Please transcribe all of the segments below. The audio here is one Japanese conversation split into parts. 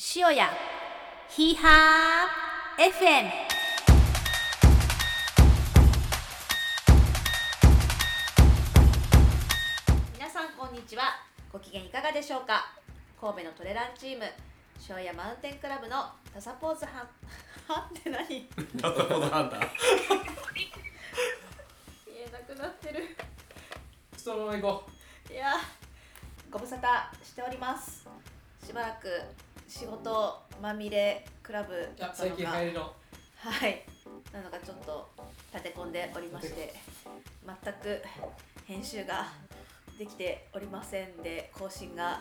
塩屋ヒーハー FM 皆さんこんにちは。ご機嫌いかがでしょうか？神戸のトレランチーム塩屋マウンテンクラブのタサポーズハンハンって何？ダサポーズハンター。言えなくなってる。そのまま行こいやご無沙汰しております。しばらく仕事まみれクラブうだったのはいなのがちょっと立て込んでおりまして全く編集ができておりませんで更新が、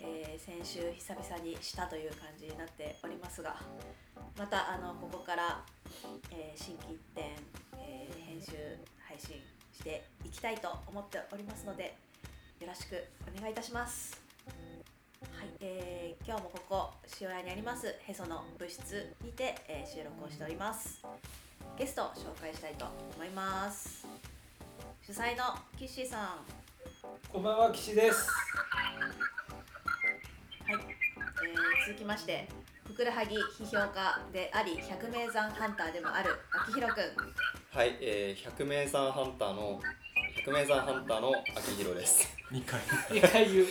えー先週久々にしたという感じになっておりますがまたあのここから、えー心機一転、えー編集配信していきたいと思っておりますのでよろしくお願いいたします。はい、えー今日もここ塩屋にありますへその部室にて、えー収録をしております。ゲストを紹介したいと思います。主催のキッシーさん。はこんばんは岸です。い、えー続きましてふくらはぎ批評家であり百名山ハンターでもある秋広くん。はい、えー、百名山ハンターの百名山ハンターの秋広です。2回一回言う。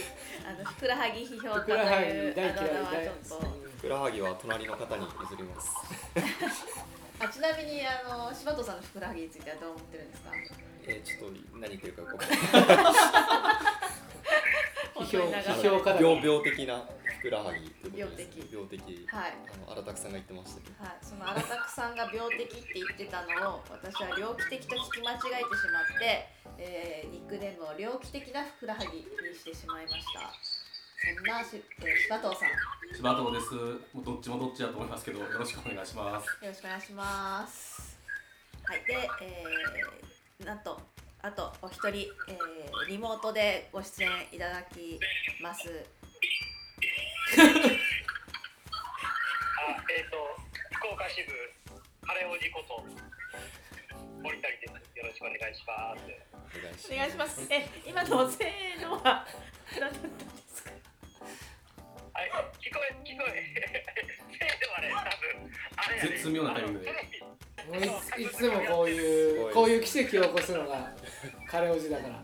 あのふくらはぎ批評家とふくらはぎいうあだ名は大ちょっとふくらはぎは隣の方に譲ります。あちなみにあの柴田さんのふくらはぎについてはどう思ってるんですか？えー、ちょっと何言ってるかよくわかん ない。批評批評家だ病病的なふくらはぎってことです。病的病的。はいあの荒拓さんが言ってましたけど。はい、その荒拓さんが病的って言ってたのを私は猟奇的と聞き間違えてしまって、えーニックネームを猟奇的なふくらはぎにしてしまいました。そんなし、えー、柴藤さん。よ柴藤です。もうどっちもどっちだと思いますけどよろしくお願いします。ろしくお願いします。はいで、えーなんとあとお一人、えーリモートでご出演いただきます。あ、えっ、と、福岡支部、晴れおじこと、森谷です。よろしくお願いします。お願いします。え今のせーのは何だったんですか？はい、聞こえ、聞こえ。せーのはね、多分、あれやね。絶妙なタイミングでいいつもこういうこういう奇跡を起こすのが彼おじだから。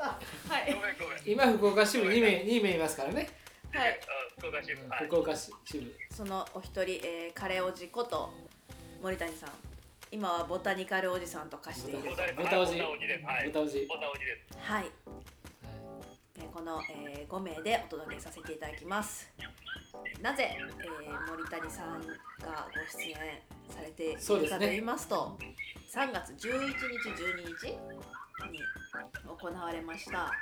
あはいごめんごめん。今福岡支部2名2名いますからね。はいあ福岡支部。はい。福岡支部。そのお一人、えー、カレーおじこと森谷さん今はボタニカルおじさんと化しているボタボタおじボタおじ。はい。ボタおじボタおじです。はい、えーこの、えー、5名でお届けさせていただきますなぜ、えー森谷さんがご出演されているかと言いますと3月11日12日に行われました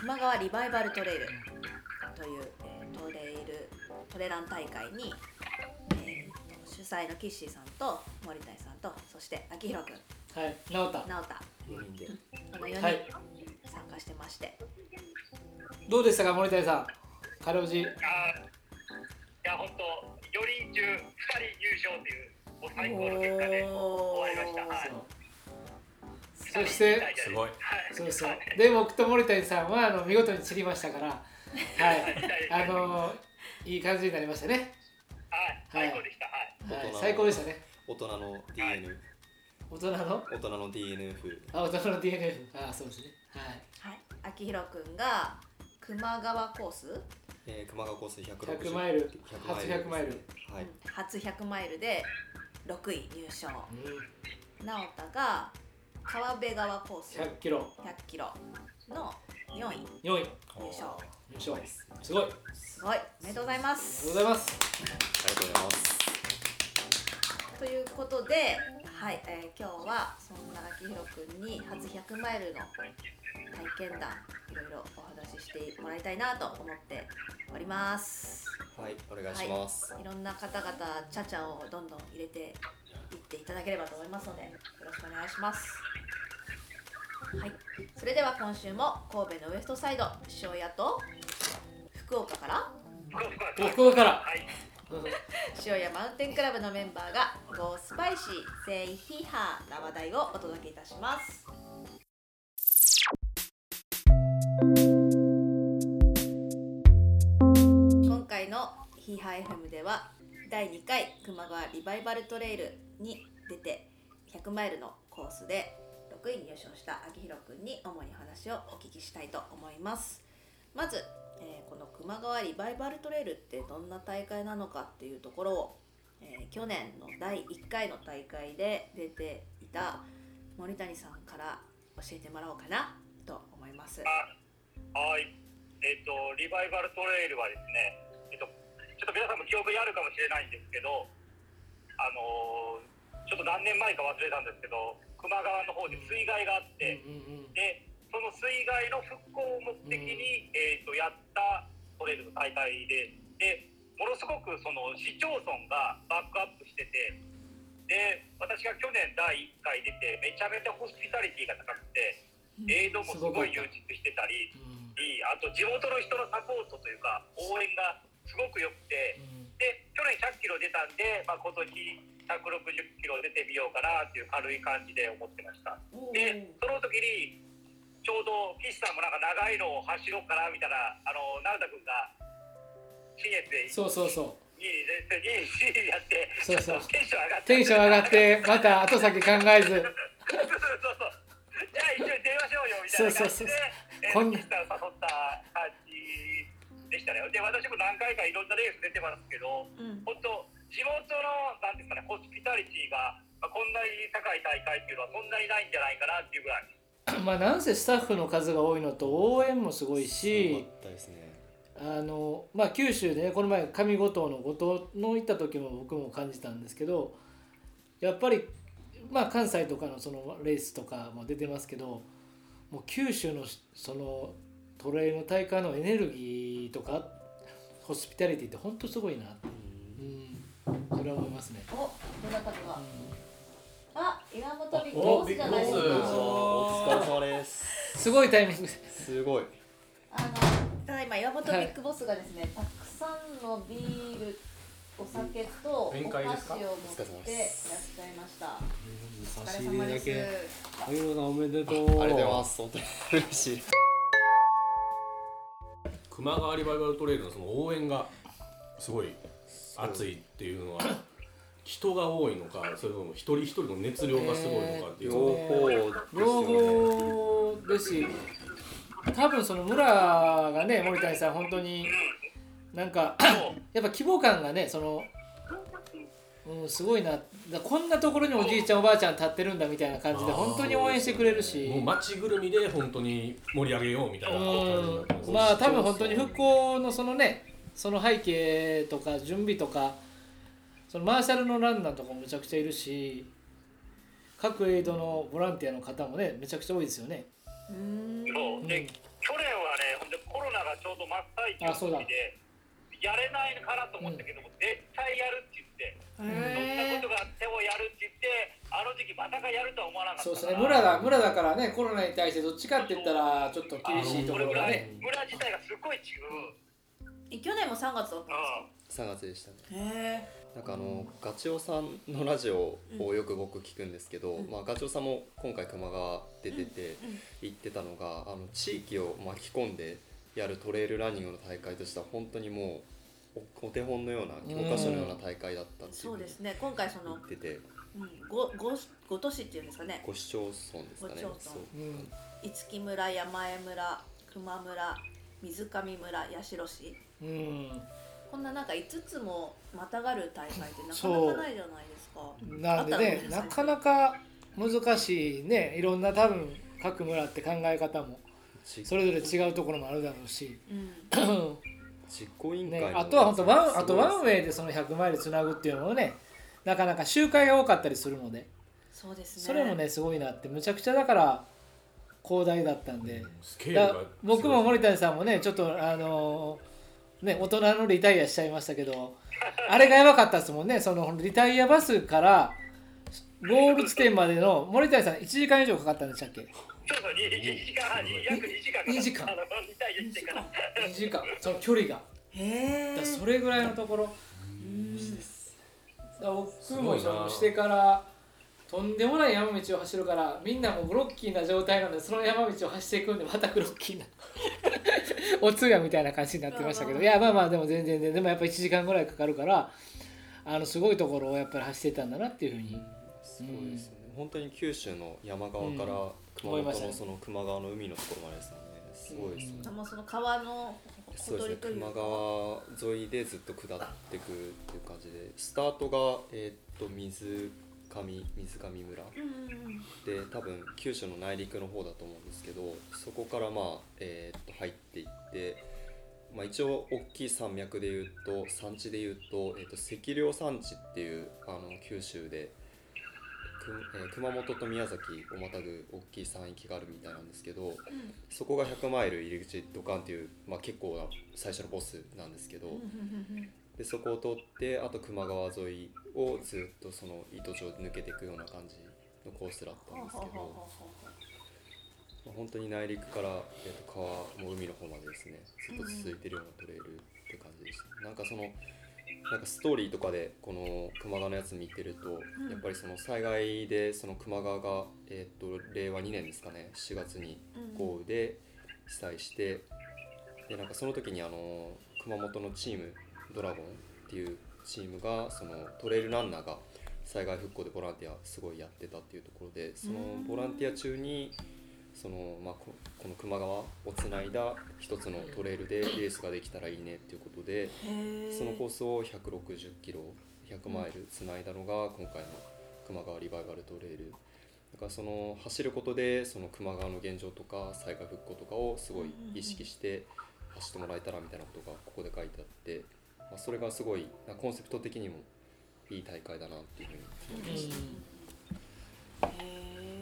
球磨川リバイバルトレイルという、えートレイルトレラン大会に、えー主催のキッシーさんと森谷さんとそして秋広くんはい。直った。直太四人で。この4人はい参加してまして、どうでしたか森谷さん。彼おじ。あー、いや、本当、4人中2人優勝という、もう最高の結果で終わりました。はい。そしてすごいはい。そうそうはい。で僕と森谷さんはあの見事に散りましたから。はい。あのいい感じになりましたね。はい。最高でした。はい。はい。最高でしたね。大人の DN、大人の？大人の DNF。あ大人の DNA。あそうですね。はい。はい、秋広くんが球磨川コース、えー、熊川コース160 100マイル。100初100マイル。はい。初100マイルで6位入賞。う直太が川辺川コース。ん、100キロ。100キロ。の4位。4位。入賞。優勝す。ごい。ありがすごい。おめでとうございまとうすございます。ありがとうございます。ということで、はいえー今日はそんな秋広くんに初100マイルの体験談いろいろお話ししてもらいたいなと思っております。はい、お願いします。いろんな方々ちゃちゃをどんどん入れていっていただければと思いますのでよろしくお願いします。はいそれでは今週も神戸のウエストサイド塩屋と福岡から。福岡お福岡から。はい。塩屋マウンテンクラブのメンバーが Go スパイシー Say ヒハーな話題をお届けいたします。今回のヒーハイ FM では第2回球磨川リバイバルトレイルに出て100マイルのコースで6位入賞した秋広くんに主に話をお聞きしたいと思います。まず、えーこの球磨川リバイバルトレイルってどんな大会なのかっていうところを、えー去年の第1回の大会で出ていた森谷さんから教えてもらおうかなと思いますはい。えっ、と、リバイバルトレイルはですね、えっ、と、ちょっと皆さんも記憶にあるかもしれないんですけど、あのーちょっと何年前か忘れたんですけど、球磨川の方で水害があって、うんうんで、その水害の復興を目的に、えっ、と、やったトレイルの大会で、で、ものすごくその市町村がバックアップしてて、で、私が去年第1回出て、めちゃめちゃホスピタリティが高くて、エイドもすごい充実してたり、あと地元の人のサポートというか応援がすごく良くてで去年100キロ出たんで、まあ、今年160キロ出てみようかなっていう軽い感じで思ってました。でその時にちょうど岸さんもなんか長いのを走ろうかなみたいなあの成田君が新越でそうそうそう。2位で2位やってそうそうテンション上がってテンション上がってまた後先考えずそうそうそうじゃあ一緒に出ましょうよみたいな感じでえーこんな誘った感じでしたねで私も何回かいろんなレース出てますけどうん本当地元のなんですかねホスピタリティが、まあ、こんなに高い大会っていうのはそんなにないんじゃないかなっていうぐらいまあなんせスタッフの数が多いのと応援もすごいすしあのまあ九州でねこの前上五島の五島の行った時も僕も感じたんですけどやっぱりまあ関西とかのそのレースとかも出てますけどもう九州のそのトレイルの大会のエネルギーとかホスピタリティって本当すごいなって、うん、それは思いますね。お村上が？あ岩本ビッグおボスじゃないですか。お疲れ様です。すごいタイミング。ですごい。あのただいま岩本ビッグボスがですね、たくさんのビールお酒とお菓子を持宴会ですかっていらっしゃいました。お差し疲れ様です。入れだけ萩野さんおめでとうありがとうございます。本当に嬉しい。球磨川リバイバルトレイルのその応援がすごい熱いっていうのは人が多いのかそれとも一人一人の熱量がすごいのかっていう。両の方です両方ですし多分その村がね森谷さん本当になんか やっぱ規模感がねその、うん、すごいな。だこんなところにおじいちゃんおばあちゃん立ってるんだみたいな感じで本当に応援してくれるし。もう街ぐるみで本当に盛り上げようみたいなまあ多分本当に復興のそのねその背景とか準備とかそのマーシャルのランナーとかもめちゃくちゃいるし各エイドのボランティアの方もねめちゃくちゃ多いですよね。うーん。そうで去年はねほんでコロナがちょうど真っ最あそうだ。中の時でやれないかなと思ったけども、絶対やるって言ってどんなへことがあってもやるって言ってあの時期またがやるとは思わなかったそうですね。村だ村だからねコロナに対してどっちかって言ったらちょっと厳しいところがね。村自体がすごい違う、え去年も3月だったんです3月でしたね。かへなんかあのガチオさんのラジオをよく僕聞くんですけど、うん。まあ、ガチオさんも今回熊川出ててうん。うん。言ってたのがあの地域を巻き込んでやるトレイルランニングの大会としては本当にもうおお手本のような教科書のような大会だったっていうそうですね。今回その言ってて。うんごごご都市っていうんですかね。ご市町村ですかね。五木村山江村球磨村水上村八代市。うんこんななんか5つもまたがる大会ってなかなかないじゃないですか。なんでねなかなか難しいねいろんな多分各村って考え方もちそれぞれ違うところもあるだろうし、うん。実行委員会ね、のあとは本当ワンあとワンウェイでその100マイルつなぐっていうのもねなかなか周回が多かったりするので。そうですね。それもねすごいなって。むちゃくちゃだから広大だったんで。スケールがだ僕も森谷さんもねちょっとあのね大人のリタイアしちゃいましたけどあれがやばかったですもんね。そのリタイアバスからゴール地点までの森谷さん1時間以上かかったんでしたっけ？そうそう2時間半約2時間かかった。2時間。リタイアしてから。2時間。その距離が。へえそれぐらいのところ。うん。僕もそのしてからとんでもない山道を走るからみんなもうグロッキーな状態なのでその山道を走っていくんでまたグロッキーな お通夜みたいな感じになってましたけど。うんいやまあまあでも全然ねでもやっぱ1時間ぐらいかかるからあのすごいところをやっぱり走ってたんだなっていうふうに。すごいですよね、本当に九州の山側からうん。熊本のその球磨川の海のところまでですよね。すごいですよね、うその川のそうですね球磨りというか川沿いでずっと下っていくっていう感じでスタートがえーっと水上水上村。うんうんうん。で多分九州の内陸の方だと思うんですけどそこからまあ、えーっと入っていって、まあ、一応大きい山脈でいうと産地でいうと,、えーっと赤稜山地っていうあの九州で、くえー熊本と宮崎をまたぐ大きい山域があるみたいなんですけどそこが100マイル入り口ドカンっていう、まあ、結構な最初のボスなんですけど。うんうんうんうんでそこを通ってあと球磨川沿いをずっとその糸状で抜けていくような感じのコースだったんですけど、まあ本当に内陸から、えー、と川も海の方までですねずっと続いてるようなトレイルって感じでした、なんかそのなんかストーリーとかでこの球磨川のやつ見てると、うん。やっぱりその災害でその球磨川が、えー、と令和2年ですかね7月に豪雨で被災してでなんかその時にあの熊本のチームドラゴンっていうチームがそのトレイルランナーが災害復興でボランティアすごいやってたっていうところでそのボランティア中にその、まあ、ここの球磨川をつないだ一つのトレイルでレースができたらいいねっていうことでそのコースを160キロ100マイルつないだのが今回の球磨川リバイバルトレイル。だからその走ることでその球磨川の現状とか災害復興とかをすごい意識して走ってもらえたらみたいなことがここで書いてあって、まあ、それがすごいなコンセプト的にもいい大会だなっていうふうに思いました。へ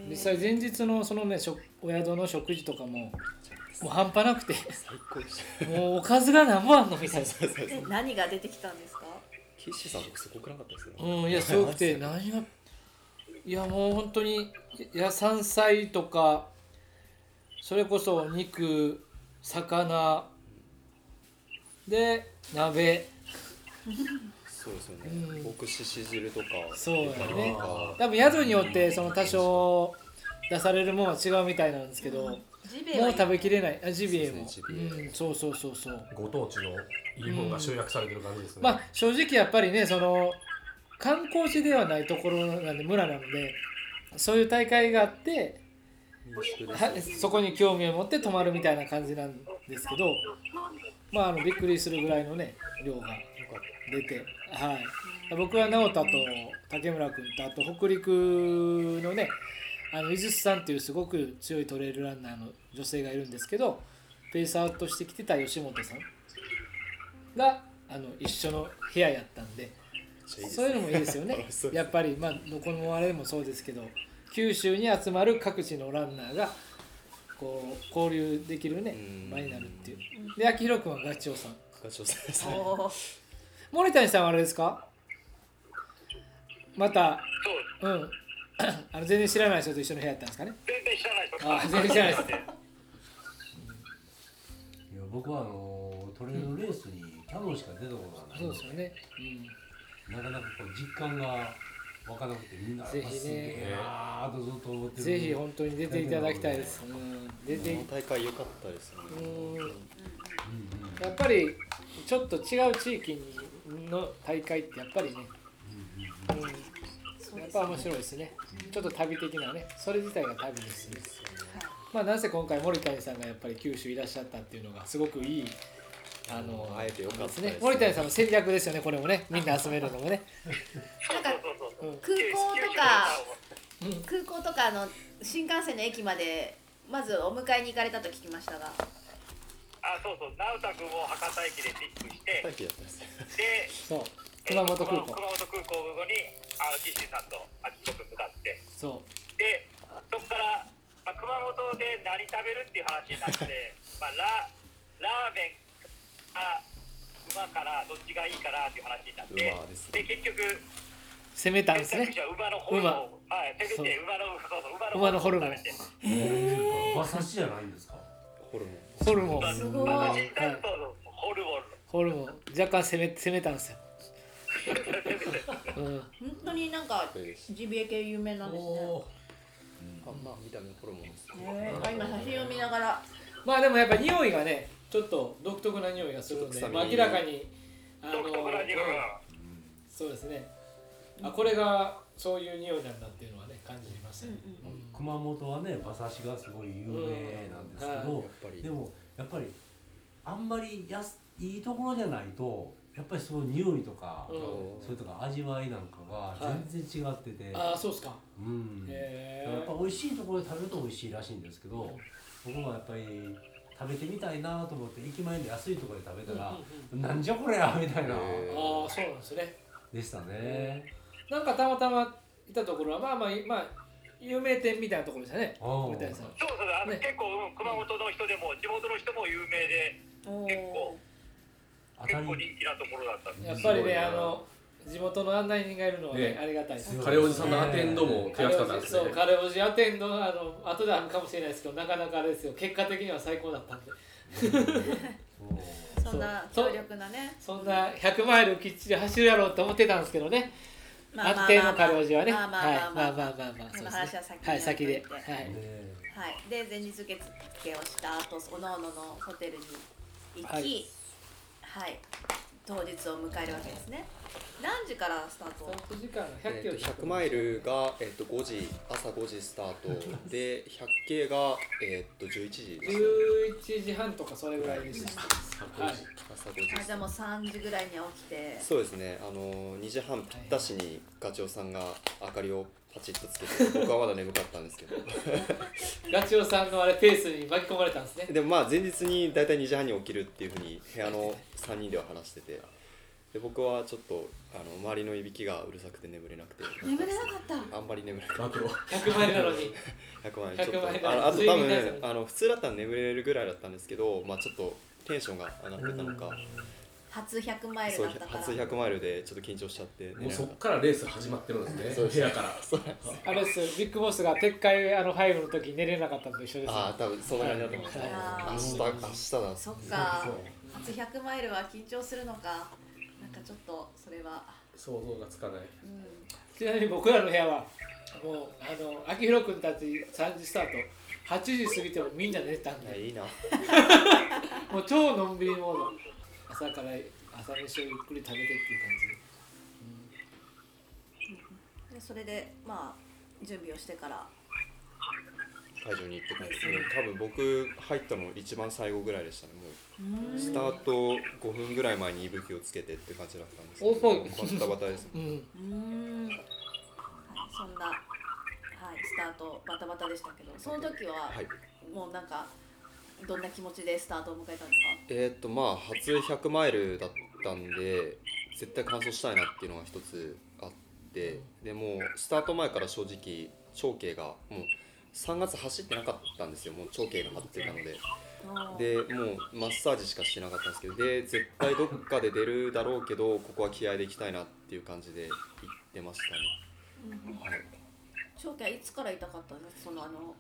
ー。実際前日のそのね食お宿の食事とかももう半端なくて最高でした。もうおかずが何もあんのみたいな。何が出てきたんですか？岸さんすごくなかったですよ、うんいやすごくて何がいやもう本当にいや山菜とかそれこそ肉魚で鍋そうですよね、うん僕しし汁とかそうやね多分宿によってその多少出されるものは違うみたいなんですけど、ジビエはもう食べきれない。あジビエも。そうそうそうそうそう。ご当地のいいものが集約されてる感じですね、まあ正直やっぱりねその観光地ではないところなんで村なのでそういう大会があって民宿ではそこに興味を持って泊まるみたいな感じなんですけどまああのびっくりするぐらいのね量が出て、はい、僕は直太と竹村君とあと北陸のねあの井筒さんっていうすごく強いトレイルランナーの女性がいるんですけどペーサーとして来てた吉本さんがあの一緒の部屋やったんでそういうのもいいですよね。やっぱりまあどこのあれもそうですけど九州に集まる各地のランナーがこう交流できるねうん。場になるっていう。で秋広君はガチョウさん。ガチョウさんですね森谷さんはあれですか？またそううん。あの全然知らない人と一緒の部屋やったんですかね？全然知らない人あ全然知らないですいや僕はあのトレイルレースにキャノンしか出たことがないそうのですよね、なかなかこう実感が湧かなくてみんなぜひね。すげえなーとずっと思ってぜひ本当に出ていただきたいです、うん、出てこの大会良かったですよね。うん。うんうん。やっぱりちょっと違う地域の大会ってやっぱりね、うんうんうん、やっぱ面白いですね。ちょっと旅的なね。それ自体が旅ですね。まあなぜ今回森谷さんがやっぱり九州いらっしゃったっていうのがすごかいいあのあえてよかったですね。森谷さんの戦略ですよねこれもね。みんな集めるのもね、なんか空港とかうん、空港とかの新幹線の駅までまずお迎えに行かれたと聞きましたがあそうそう直太君を博多駅でピックしてで熊本空港。熊本空港にあの岸さんと秋子君向かって。そでそこから、まあ、熊本で何食べるっていう話になって まあララーメンか馬からどっちがいいかなっていう話になって馬ですね。で結局う攻めたんですね。馬のホルモンはいせめて馬のそうそう馬のホルモン。馬刺しじゃないんですか？ホルモンホルモン。すごい。はいホルモン。ホルモン。若干攻め攻めたんですよ、うん、本当になんかジビエ系有名なんですね。おあまあ見た目ホルモンですへーあ今写真を見ながら。まあでもやっぱ匂いがねちょっと独特な匂いがするので、明らかにあの独特な匂いが。そうですね。あこれがそういう匂いなんだっていうのはね感じましたね、熊本はね馬刺しがすごい有名なんですけど、やっぱり。でもやっぱりあんまりやすいいところじゃないとやっぱりその匂いとか、うん。それとか味わいなんかが全然違ってて、ああそうですか。うん、へやっぱえ美味しいところで食べると美味しいらしいんですけど僕もやっぱり食べてみたいなと思って駅前の安いところで食べたら、なんじゃこれやみたいな、へああそうなんですね。でしたね。なんかたまたまいたところはまあまあまあ有名店みたいなところでしたねそうそうあの、ね。結構、うん熊本の人でも地元の人も有名でお結構結構人気なところだったんです。やっぱりねあの地元の案内人がいるのはねね。ありがたいです。カレーおじさんのアテンドも手厚かったんですね。そうカレーおじアテンドあの後であるかもしれないですけどなかなかあれですよ。結果的には最高だったんで。そんな強力なね。そんな100マイルきっちり走るやろうと思ってたんですけどね安定のカレーおじはね。まあまあはい。まあまあまあ。話は先にはい先で。はい。ねはい、で前日受付をした後おのおののホテルに行き、ははいい、当日を迎えるわけですね。何時からスタート？スタート時間が100キロえーと100マイルが、えー、と5時朝5時スタート。で100系が、えー、と11時でした11時半とかそれぐらいでしたはい。朝5時。あじゃあもう3時ぐらいには起きて。そうですね。あの2時半ぴったしにガチョウさんが明かりをパチッとつけて僕はまだ眠かったんですけど。ガチオさんのあれペースに巻き込まれたんですね。でもまあ前日に大体2時半に起きるっていうふうに部屋の3人では話してて。で僕はちょっとあの周りのいびきがうるさくて眠れなくて。眠れなかった。あんまり眠れな くて暴露100マイルなのに。100万円ちょっ100万円とあのあと多分あの普通だったら眠れるぐらいだったんですけどまあちょっとテンションが上がってたのか初100マイルそうだったから。初100マイルでちょっと緊張しちゃってもうそっっからレース始まってるんですね。そうです部屋から。あれですビッグボスが撤回あの5の時寝れなかったのと一緒ですたああ多分そんな感じだと思います明日明日だそっか。そう。初100マイルは緊張するのか。なんかちょっとそれは。想像がつかない。うん。ちなみに僕らの部屋はもうあの秋広君たち3時スタート。8時過ぎてもみんな寝てたんで。いいな。もう超のんびりモード朝から朝飯をゆっくり食べてっていうでそれでまあ準備をしてから。会場に行ってくる。多分僕入ったの一番最後ぐらいでしたねもう。スタート5分ぐらい前に息吹をつけてって感じだったんですけどバタバタです。感じ、うん、うーん。はいそんなはいスタートバタバタでしたけどその時ははい。もうなんかどんな気持ちでスタートを迎えたんですえーっとまあ初100マイルだったんで絶対完走したいなっていうのが一つあってでもうスタート前から正直長径がもう3月走ってなかったんですよ。もう長径が張ってたので。かでもうマッサージしかしてなかったんですけどで絶対どっかで出るだろうけどここは気合でいきたいなっていう感じで行ってましたね、はい、長期はいつから痛かったんですか？そのあの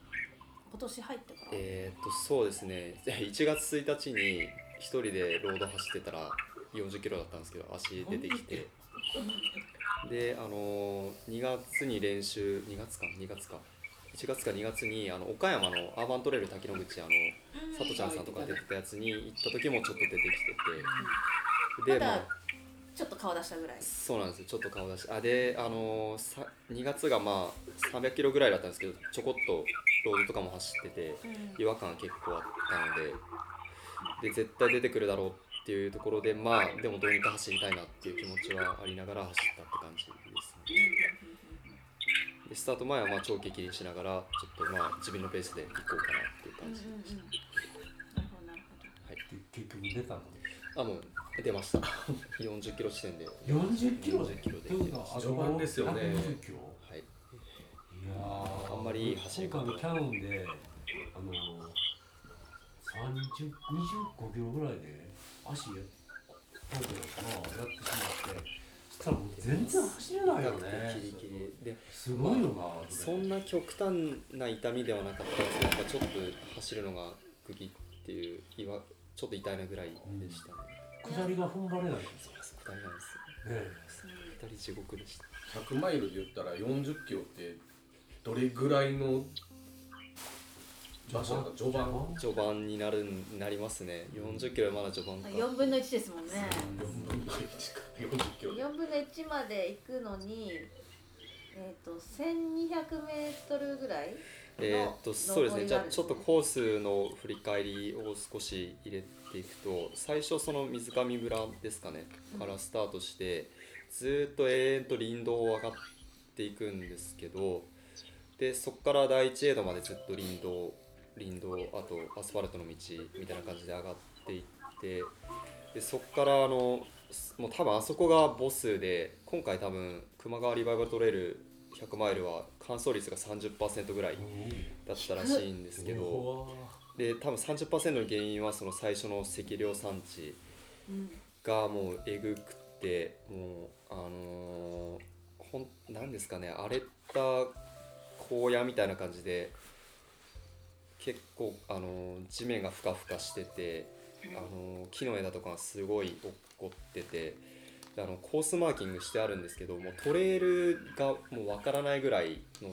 今年入ってから、えーっとそうですね。1月1日に一人でロード走ってたら40キロだったんですけど足出てきて。であのー2月に練習2月か？2月か。1月か2月にあの岡山のアーバントレイル滝の口あの佐藤ちゃんさんとか出てたやつに行った時もちょっと出てきてて。でまあちょっと顔出したぐらい。そうなんですよ。ちょっと顔出しあであのーさ2月がまあ300キロぐらいだったんですけどちょこっとロードとかも走ってて違和感結構あったのでで絶対出てくるだろうっていうところでまあでもどうにか走りたいなっていう気持ちはありながら走ったって感じですね。でスタート前はまあ長期切りしながらちょっとまあ自分のペースで行こうかなっていう感じでした、なるほどなるほど。で結局出たの？あもう出ました。40キロ地点で。40キロで？40キロで。序盤ですよね。120キロ？はい。いやーあんまり走り方キャノンであの30 25キロぐらいで足やってしまってそしたらもう全然走れないよね。キリキリ。ですごいよなそんな極端な痛みではなかったんですけどやっぱちょっと走るのがグギっていうちょっと痛いなぐらいでしたね、下りが踏ん張れないねそうです。下りなんです下り地獄でした。100マイルで言ったら40キロってどれぐらいの場所が序盤。序盤？になるなりますね。40キロまだ序盤か。4分の1ですもんね。4分の1か。40キロ4分の1まで行くのにえっ、と1200メートルぐらいえーっとそうですね。じゃあちょっとコースの振り返りを少し入れていくと最初その水上村ですかね。からスタートしてずーっと永遠と林道を上がっていくんですけどでそこから第一エイドまでずっと林道林道あとアスファルトの道みたいな感じで上がっていってでそこからあのもう多分あそこがボスで今回多分球磨川リバイバルトレイル100マイルは乾燥率が30%ぐらいだったらしいんですけどで多分30%の原因はその最初の積量産地うん。がもうえぐくってもうあのーほんなんですかね荒れた荒野みたいな感じで結構あのー地面がふかふかしててあのー木の枝とかがすごい落っこっててであのコースマーキングしてあるんですけどもうトレイルがもうわからないぐらいの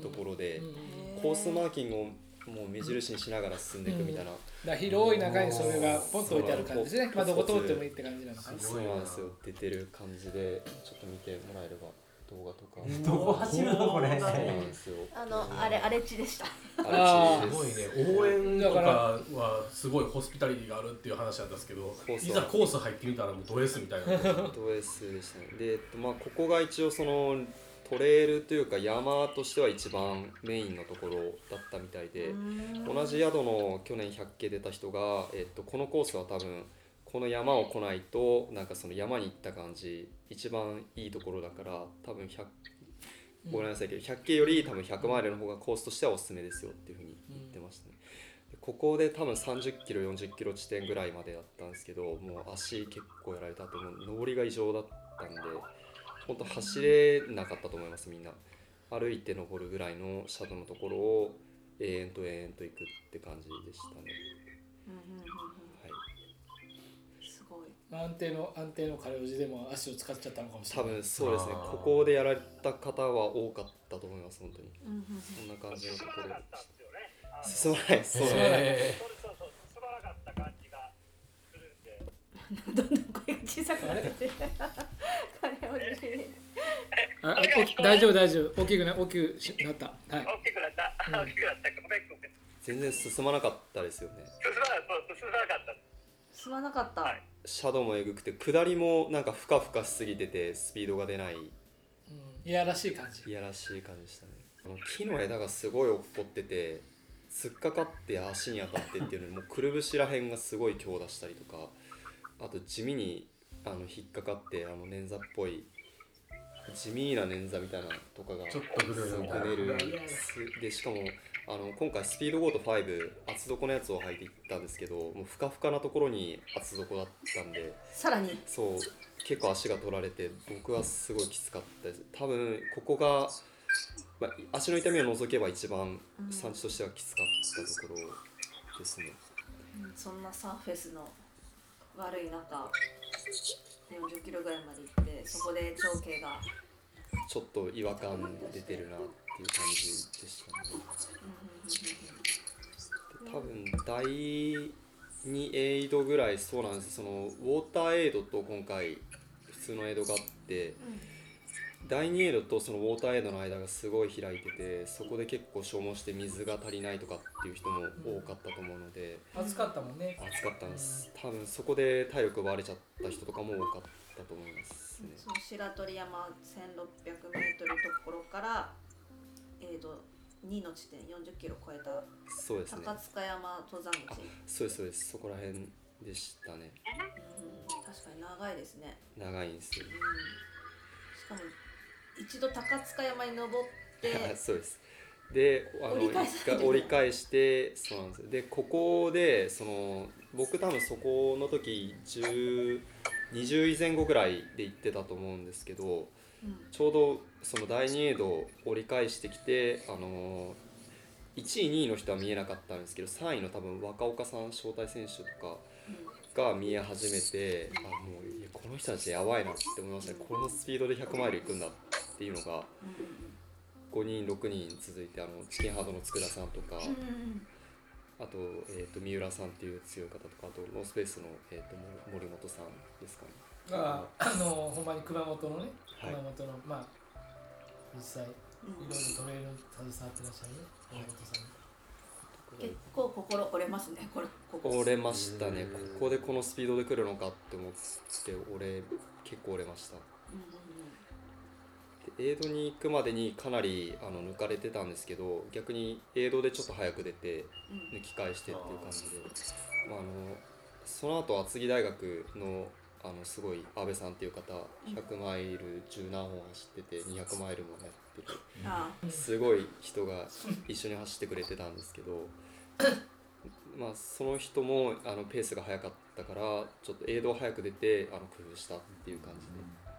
ところで、うんうんコースマーキングをもう目印にしながら進んでいくみたいな、だから広い中にそれがポンと置いてある感じですね、まあ、どこ通ってもいいって感じなのかな。そうなんですよ。出てる感じでちょっと見てもらえれば動画とか、どこ走るのこれ。そうなんですよ。あのあれ荒れ地でした。あれす。ごいね。応援とかはすごいホスピタリティがあるっていう話だったんですけどいざコース入ってみたらもうド S みたいな。ド S でしたね。で、えっとまあ、ここが一応そのトレイルというか山としては一番メインのところだったみたいで、同じ宿の去年100系出た人が、えっと、このコースは多分この山を来ないとなんかその山に行った感じ一番いいところだから多分100ごめんなさいけど100系より多分100マイルの方がコースとしてはおすすめですよっていうふうに言ってましたね。でここで多分30キロ40キロ地点ぐらいまでだったんですけどもう足結構やられた後もう。上りが異常だったんで本当走れなかったと思いますみんな。歩いて登るぐらいのシャドウのところを永遠と永遠と行くって感じでしたね安定の安定の彼氏でも足を使っちゃったのかもしれ多ない。分そうですね。ここでやられた方は多かったと思います本当に。うんそんな感じのところ進まなかったんですよね。あの進まないそうなんですえそうそうそう進まなかった感じがするんで。どんどん声が小さくなってて金を自信にあ大丈夫大丈夫。大きくな大きくしなった。はい。大きくなった。大きくなった。ごめんごめん。全然進まなかったですよね。進まなそう進まなかった。すまなかった、はいシャドウもえぐくて下りもなんかふかふかしすぎててスピードが出ない。うん。いやらしい感じいやらしい感じでしたね。あの木の枝がすごい落っこってて突っかかって足に当たってっていうのにもうくるぶしらへんがすごい強打したりとかあと地味にあの引っかかってあの捻挫っぽい地味な捻挫みたいなのとかがちょっとぐるぐねる。すでしかもあの今回スピードゴート5厚底のやつを履いていったんですけどもうふかふかなところに厚底だったんでさらに。そう結構足が取られて僕はすごいきつかったです。多分ここが、まあ、足の痛みを除けば一番うん。産地としてはきつかったところですね、うんそんなサーフェスの悪い中40キロぐらいまで行ってそこで長径が、ちょっと違和感出てるなっていう感じでしたね。で多分第2エイドぐらいそうなんですそのウォーターエイドと今回普通のエイドがあって第2エイドとそのウォーターエイドの間がすごい開いててそこで結構消耗して水が足りないとかっていう人も多かったと思うので。暑かったもんね。暑かったんです。多分そこで体力奪われちゃった人とかも多かったと思いますね。その白鳥山 1600m ところから、えー、と2の地点40キロ超えたそうですね。高塚山登山口、そうですそうです。そこら辺でしたね。うん、確かに長いですね、長いんですよ。うん、しかも一度高塚山に登って そうです。であの折り返さないといけない。一回折り返してそうなんですよ。でここでその僕多分そこの時10 20位前後ぐらいで行ってたと思うんですけどうん。ちょうどその第2エイド折り返してきてあの1位2位の人は見えなかったんですけど3位の多分若岡さん招待選手とかが見え始めてあもういやこの人たちやばいなって思いましたね。このスピードで100マイル行くんだっていうのが5人6人続いてあのチキンハードの佃さんとかあと,、えー、と三浦さんっていう強い方とかあとノースペースの、えー、と森森本さんですかね。ああのほんまに熊本のねはい。熊本の、まあ実際いろいろトレイル携わってらっしゃるね森本さん。結構心折れますね。これここ折れましたね。ここでこのスピードで来るのかって思って俺結構折れました。うんうんでエイドに行くまでにかなりあの抜かれてたんですけど逆にエイドでちょっと早く出てうん。抜き返してっていう感じで、まあ、あのその後厚木大学のあのすごい安倍さんっていう方100マイル十何本走ってて200マイルもやっててあすごい人が一緒に走ってくれてたんですけど まあその人もあのペースが速かったからちょっとエイドを早く出てあの工夫したっていう感じで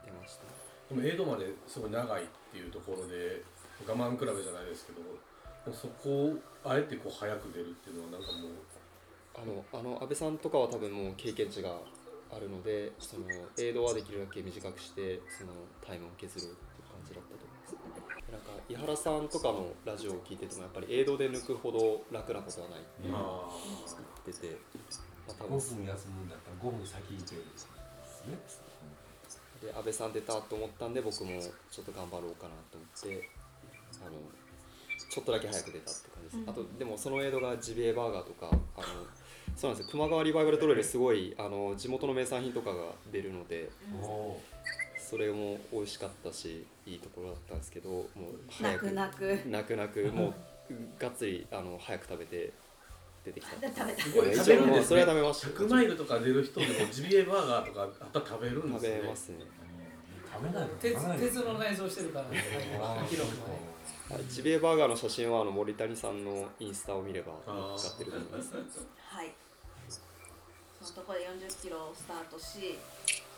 出ました。でもエイドまですごい長いっていうところで我慢比べじゃないですけどそこをあえてこう早く出るっていうのはなんかもうあのあの安倍さんとかは多分もう経験値があるのでそのエイドはできるだけ短くしてそのタイムを削るっていう感じだったと思います。なんか井原さんとかのラジオを聞いててもやっぱりエイドで抜くほど楽なことはないって言あってて、まあ、多5分分休むんだったら5分先行けるんですね。で安倍さん出たと思ったんで僕もちょっと頑張ろうかなと思ってあのちょっとだけ早く出たって感じです、うん。あとでもそのエイドがジビエバーガーとかあのそうなんですよ。球磨川リバイバルトレイルすごいあの地元の名産品とかが出るのでそれも美味しかったしいいところだったんですけどもう泣く泣く。泣く泣くもうがっつりあの早く食べて出てきた食べた。それは食べました。100マイルとか出る人でもジビエバーガーとかあったら食べるん食ですね。べますね食べないと鉄鉄の内臓してるからね。記録がねはいジビエバーガーの写真はあの森谷さんのインスタを見れば使ってると思います。はい。そのところで40キロをスタートし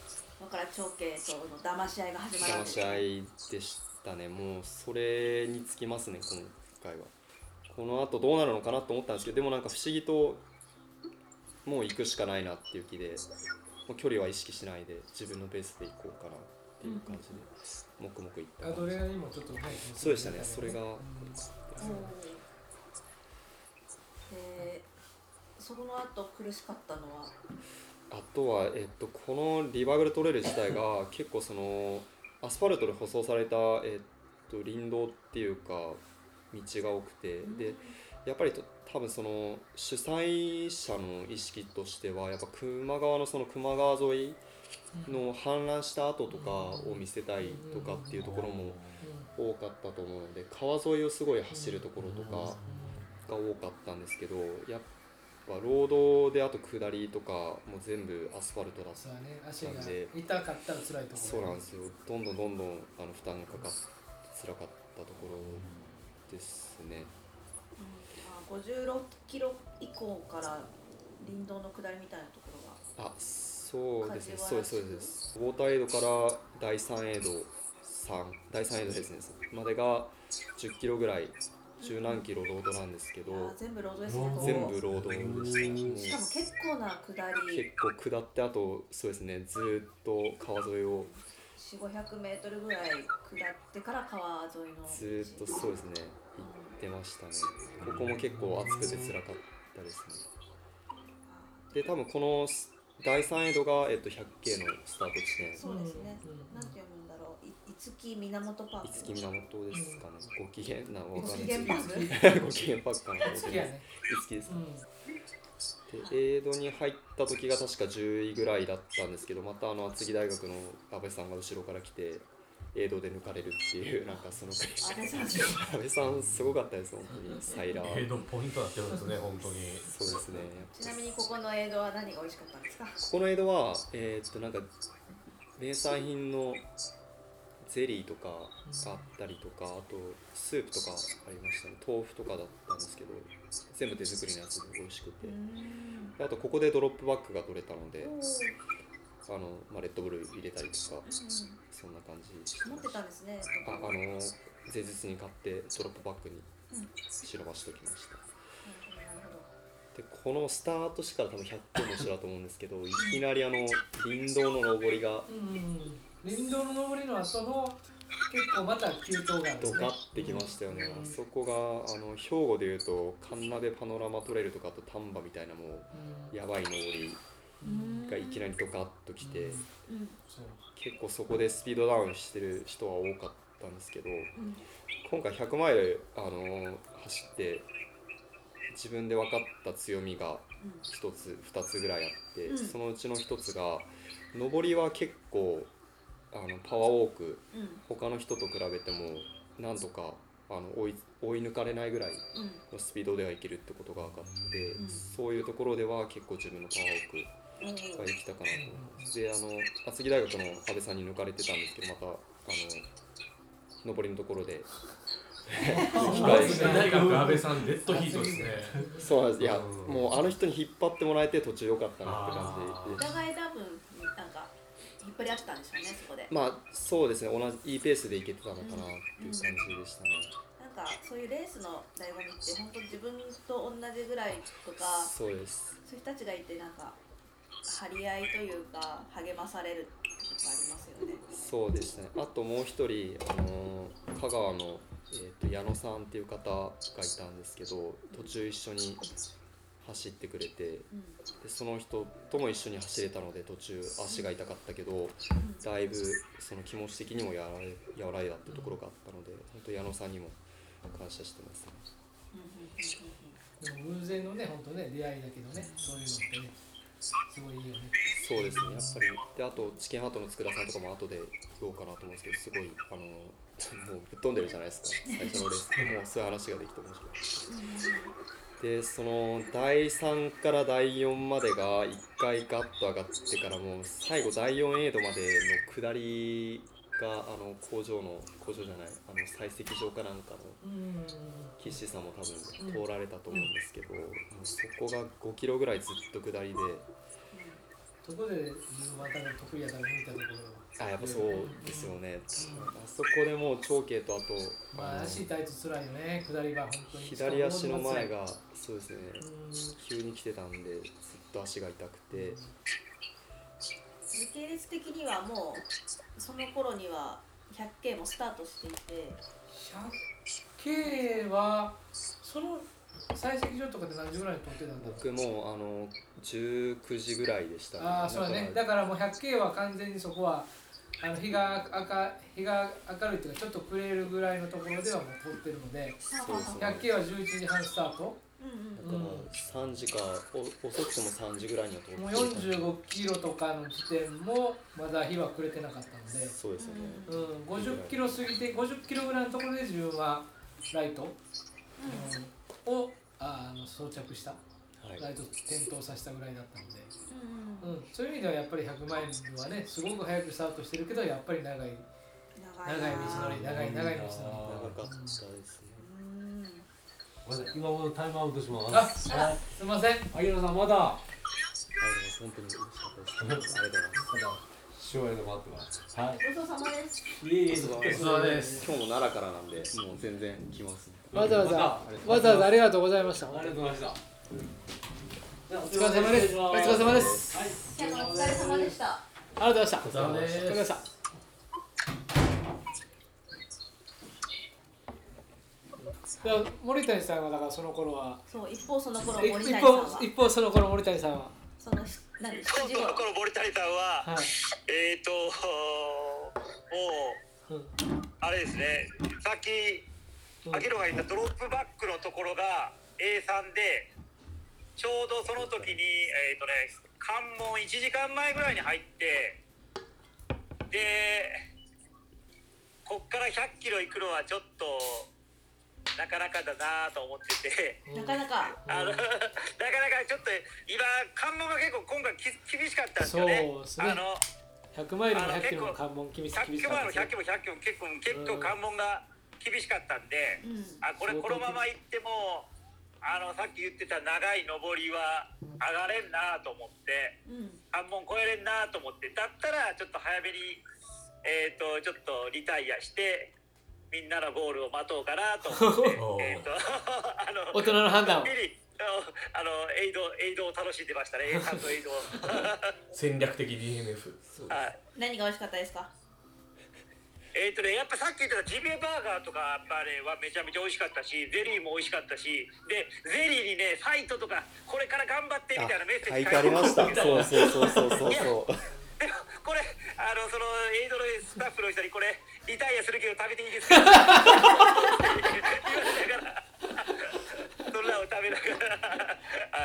そこから長慶との騙し合いが始まるわ騙しけです。合いでしたね。もうそれにつきますね今回は。この後どうなるのかなと思ったんですけどでもなんか不思議ともう行くしかないなっていう気でもう距離は意識しないで自分のペースで行こうかなっていう感じで黙々行ったアドレナリンもちょっとね。そうでしたね。それがうんでその後苦しかったのは？あとは、えっと、このリバイバルトレイル自体が 結構そのアスファルトで舗装された、えっと、林道っていうか道が多くてでやっぱりと多分その主催者の意識としてはやっぱ球磨川のその球磨川沿いの氾濫した後とかを見せたいとかっていうところも多かったと思うので川沿いをすごい走るところとかが多かったんですけどやっぱロードであと下りとかも全部アスファルトだった。そうだね。足がなんで。痛かったら辛いところ。そうなんですよ。どんどんどんどんあの負担がかかって辛かったところですね。まあ56キロ以降から林道の下りみたいなところがあそうですね。そうですそうです。ウォーターエイドから第3エイド3第3エイドですね。までが10キロぐらい十何キロロードなんですけどあ全部ロードです全部ロードでしたしかも結構な下り。結構下ってあとそうですねずーっと川沿いを。4500メートルぐらい下ってから川沿いの道。ずーっとそうですね行ってましたね。ここも結構暑くて辛かったですね。で多分この第3エイドが、えっと、100K のスタート地点。そうですね、うん。なんて読むんだろうい五木源パーク。五木源ですかね、ご機嫌なわかんないでご機嫌パックかなと思って好きですうんでエイドに入った時が確か10位ぐらいだったんですけどまたあの厚木大学の安倍さんが後ろから来てエイドで抜かれるっていうなんかその安倍さんすごかったです本当に。サイラー。エイドポイントになってるんですね本当に。そうですね。ちなみにここのエイドは何が美味しかったんですか？ここのエイドはえーっとなんか名産品のゼリーとかあったりとかあとスープとかありましたね。豆腐とかだったんですけど全部手作りのやつで美味しくて。あとここでドロップバッグが取れたのであの、まあ、レッドブル入れたりとかうそんな感じ持ってたたんですね。ああの前日に買ってドロップバッグに忍ばしておきました。でこのスタートしてから多分100キロの人だと思うんですけどいきなりあの林道の上りがうん林道の上りの後の結構また急騰があるんですね。ドカってきましたよね、うんあそこがあの兵庫でいうと神鍋パノラマトレイルとかあと丹波みたいなもううんやばい登りがいきなりドカッときて、うんそう結構そこでスピードダウンしてる人は多かったんですけどうん今回100マイル、あの走って自分で分かった強みが1つ2つぐらいあって、うん。そのうちの1つが上りは結構あのパワーウォークうん。うん他の人と比べてもなんとかあの追い追い抜かれないぐらいうん。のスピードではいけるってことが分かって、うん。そういうところでは結構自分のパワーウォークうんができたかなと思います。であの厚木大学の安倍さんに抜かれてたんですけどまたあの上りのところで。引き返して大学安倍さんデッドヒートですね。そうなんです。いやうん。もうあの人に引っ張ってもらえて途中良かったなって感おじで互い多分引っ張り合ってたんでしょうねそこでまあそうですね同じいいペースでいけてたのかなっていう感じでしたね。なんかそういうレースの醍醐味って本当自分と同じぐらいとかそうですそういう人たちがいてなんか張り合いというか励まされるとありますよね。そうでしたねあともう一人、あのー香川の、えー、と矢野さんっていう方がいたんですけど途中一緒に走ってくれてうん。でその人とも一緒に走れたので途中足が痛かったけどだいぶその気持ち的にもやられ和らいだってところがあったので本当矢野さんにも感謝してます、ね、うんうんうん。でも偶然のね本当ね出会いだけどねそういうのってねすごいいいよね。そうですねやっぱり。であとチキンハートの佃さんとかも後で言おうかなと思うんですけどすごいあの もうぶっ飛んでるじゃないですか。最初のレースでもうそういう話ができて面白いでその第3から第4までが1回ガッと上がってからもう最後第4エイドまでの下りがあの工場の工場じゃないあの採石場かなんかのうん。岸さんも多分通られたと思うんですけど、もうそこが5キロぐらいずっと下りでそこで自分またの得意やから抜いたところあやっぱそうですよね、あそこでもう長径とあと、まあ足痛いと辛いよね。下りは本当に。左足の前がそうですね。うん。急に来てたんでずっと足が痛くて。時系列的にはもうその頃には 100K もスタートしていて。100K はその採石場とかで何時ぐらいに撮ってたんだろう僕もあの19時ぐらいでしたね。ああそうだね。だからもう 100K は完全にそこはあの日が赤日が明るいっていうかちょっと暮れるぐらいのところではもう撮ってるのでそうですね 100K は11時半スタート。だから3時かお遅くても3時ぐらいには通ってもういた45キロとかの時点もまだ日は暮れてなかったので、そうですよね、うん、50キロ過ぎて50キロぐらいのところで自分はライト、うん。をああの装着した。はいライト点灯させたぐらいだったので、うんうん、そういう意味ではやっぱり100マイルはねすごく早くスタートしてるけどやっぱり長い長い長い道のり長い長い道のり。長かったですね。うん。今もタイムアウトします。あすいません。萩野さんまだ。あでも本当に嬉しかったですありがとうございますまだ省エネ待ってます。はい。ごちそうさまです。いえいえ。ごちそうさまです。今日も奈良からなんでもう全然来ますね。わざわざまわざわざありがとうございました。ありがとうございました。お疲れ様です。お疲れ様です。はい。お疲れ様でしたありがとうございました。お疲れ様ですお疲れ様でした。森谷さんはだからその頃は。そう一方その頃一森谷さんは。方一方その頃森谷さんは。その何7そう時頃その頃森谷さんは、はい、えっ、ー、ともううん。あれですね。さっきうん。秋野が言ったドロップバックのところが A3 でちょうどその時にえっ、とね関門1時間前ぐらいに入ってでこっから100キロ行くのはちょっとなかなかだなと思ってて。なかなか。あのなかなかちょっと今関門が結構今回き厳しかったんですよね。そうですね。あの100マイルもあの100キロの関門厳し100ったですよ。100キロ100キロ結構結構関門が厳しかったんで、うん。あこれこのまま行ってもあのさっき言ってた長い上りは上がれんなと思ってうん。関門越えれんなと思ってだったらちょっと早めにえっ、とちょっとリタイアしてみんなのゴールを待とうかなと思って と あの大人の判断を。あのエイドエイドを楽しんでましたね。エイドを。戦略的 DNF はい。何が美味しかったですか？えっ、とね、やっぱさっき言ったジビエバーガーとかやっぱねはめちゃめちゃ美味しかったし、ゼリーも美味しかったし、でゼリーにねサイトとかこれから頑張ってみたいなメッセージ書いてありました。そうそうそうそうそうそう。でもこれあのそのエイドのスタッフの人にこれリタイアするけど食べていいですか？言われらそんなを食べながら、は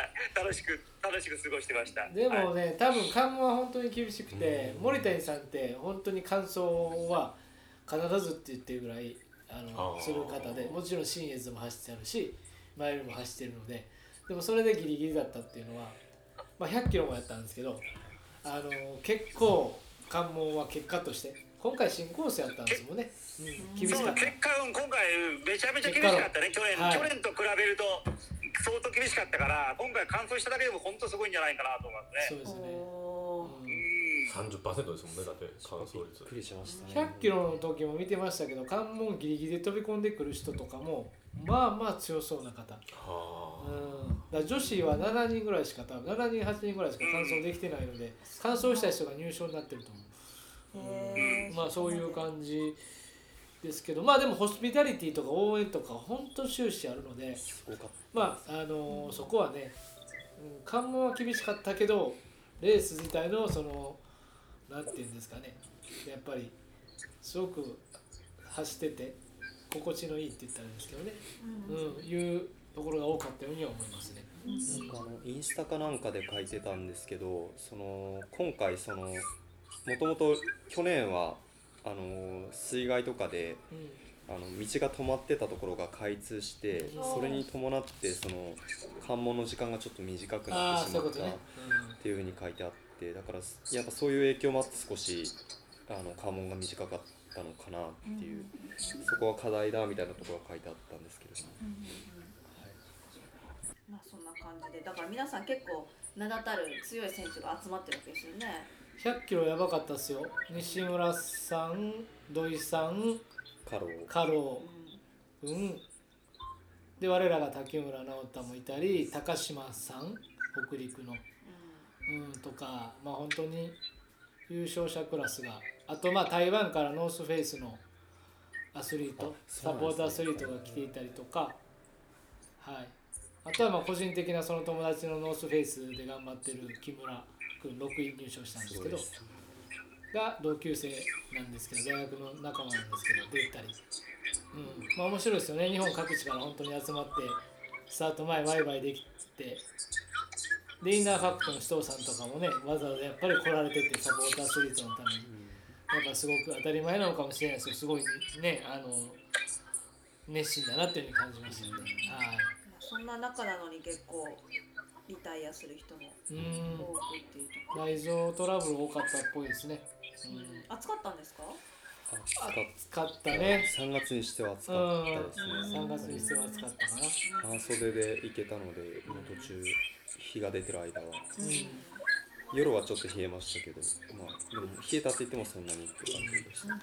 い、楽しく楽しく過ごしてました。ではい。もね、多分関門は本当に厳しくて、森谷さんって本当に感想は必ずって言ってるぐらいあのする方でもちろん新越も走ってあるしマイルも走ってるのででもそれでギリギリだったっていうのは、まあ、100キロもやったんですけどあの結構関門は結果として今回新コースやったんですもんね、うん、厳しかった。そう結果うん今回めちゃめちゃ厳しかったね。去年、はい去年と比べると相当厳しかったから今回完走しただけでも本当すごいんじゃないかなと思いますね。そうですね、30%ですもんねだって乾燥率。びっくりしましたね。100キロの時も見てましたけど関門ギリギリで飛び込んでくる人とかもまあまあ強そうな方。はうん。だ女子は7人ぐらいしか多分7人8人ぐらいしか完走できてないので完走した人が入賞になってると思へうまあそういう感じですけどまあでもホスピタリティとか応援とか本当終始あるのでまああのそこはね、うん、関門は厳しかったけどレース自体のそのなんていうんですかね。やっぱりすごく走ってて心地のいいって言ったらいいんですけどね、うん、いうところが多かったようには思いますね。なんかあのインスタかなんかで書いてたんですけどその今回そのもともと去年はあの水害とかでうん。あの道が止まってたところが開通してそれに伴ってその関門の時間がちょっと短くなってしまったっ。ていうふうに書いてあってだからやっぱそういう影響もあって少しあの関門が短かったのかなっていうそこは課題だみたいなところが書いてあったんですけれども。まあそんな感じでだから皆さん結構名だたる強い選手が集まってるわけですよね。100キロやばかったっすよ。西村さん、土井さん、カロー加う藤ん君。で我らが竹村直太もいたり、高島さん、北陸の、うん、とか、まあ本当に優勝者クラスが、あとまあ台湾からノースフェイスのアスリート、あそうサポートアスリートが来ていたりとか、はい。あとはまあ個人的なその友達のノースフェイスで頑張ってる木村君6位入賞したんですけどすが同級生なんですけど大学の仲間なんですけど出たり、うん、まあ面白いですよね。日本各地から本当に集まってスタート前ワイワイできてでインナーファクトの首藤さんとかもねわざわざやっぱり来られててサポートアスリートのためにやっぱすごく当たり前なのかもしれないですけどすごいねあの熱心だなっていうふうに感じましたよね。はいそんな中なのに結構リタイアする人もうん多くっていうところ。内臓トラブル多かったっぽいですね。暑かったんですか？あ暑かったね。3月にしては暑うんかったですね。3月にしては暑かったかな。半袖で行けたので、もう途中、日が出てる間は、うん夜はちょっと冷えましたけど、まあ、でも冷えたって言ってもそんなにって感じでした。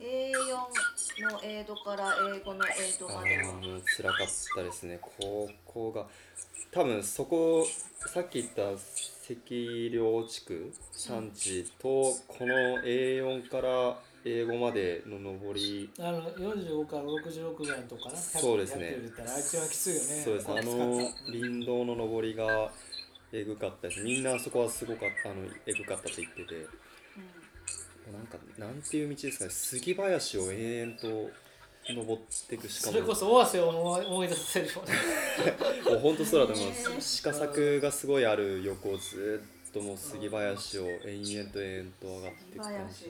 A4 の英語から英語の英語あまでは。ーもう辛かったですね、高校が。多分そこ、さっき言った赤稜地区、産地と、この A4 から英語までの上り、あの45から66ぐらいのとこかな。そうですね。100キロ出たらあ一番きついよね。そうです、あの林道の上りがえぐかったです。みんなそこはすごかった、あのえぐかったって言ってて、なんか、なんていう道ですかね、杉林を延々と登っていくしかも、それこそ大汗を思い出させるよね。もう本当そうだと思います。鹿作がすごいある横をずっともう杉林を延々と延々と上がっていく感じ。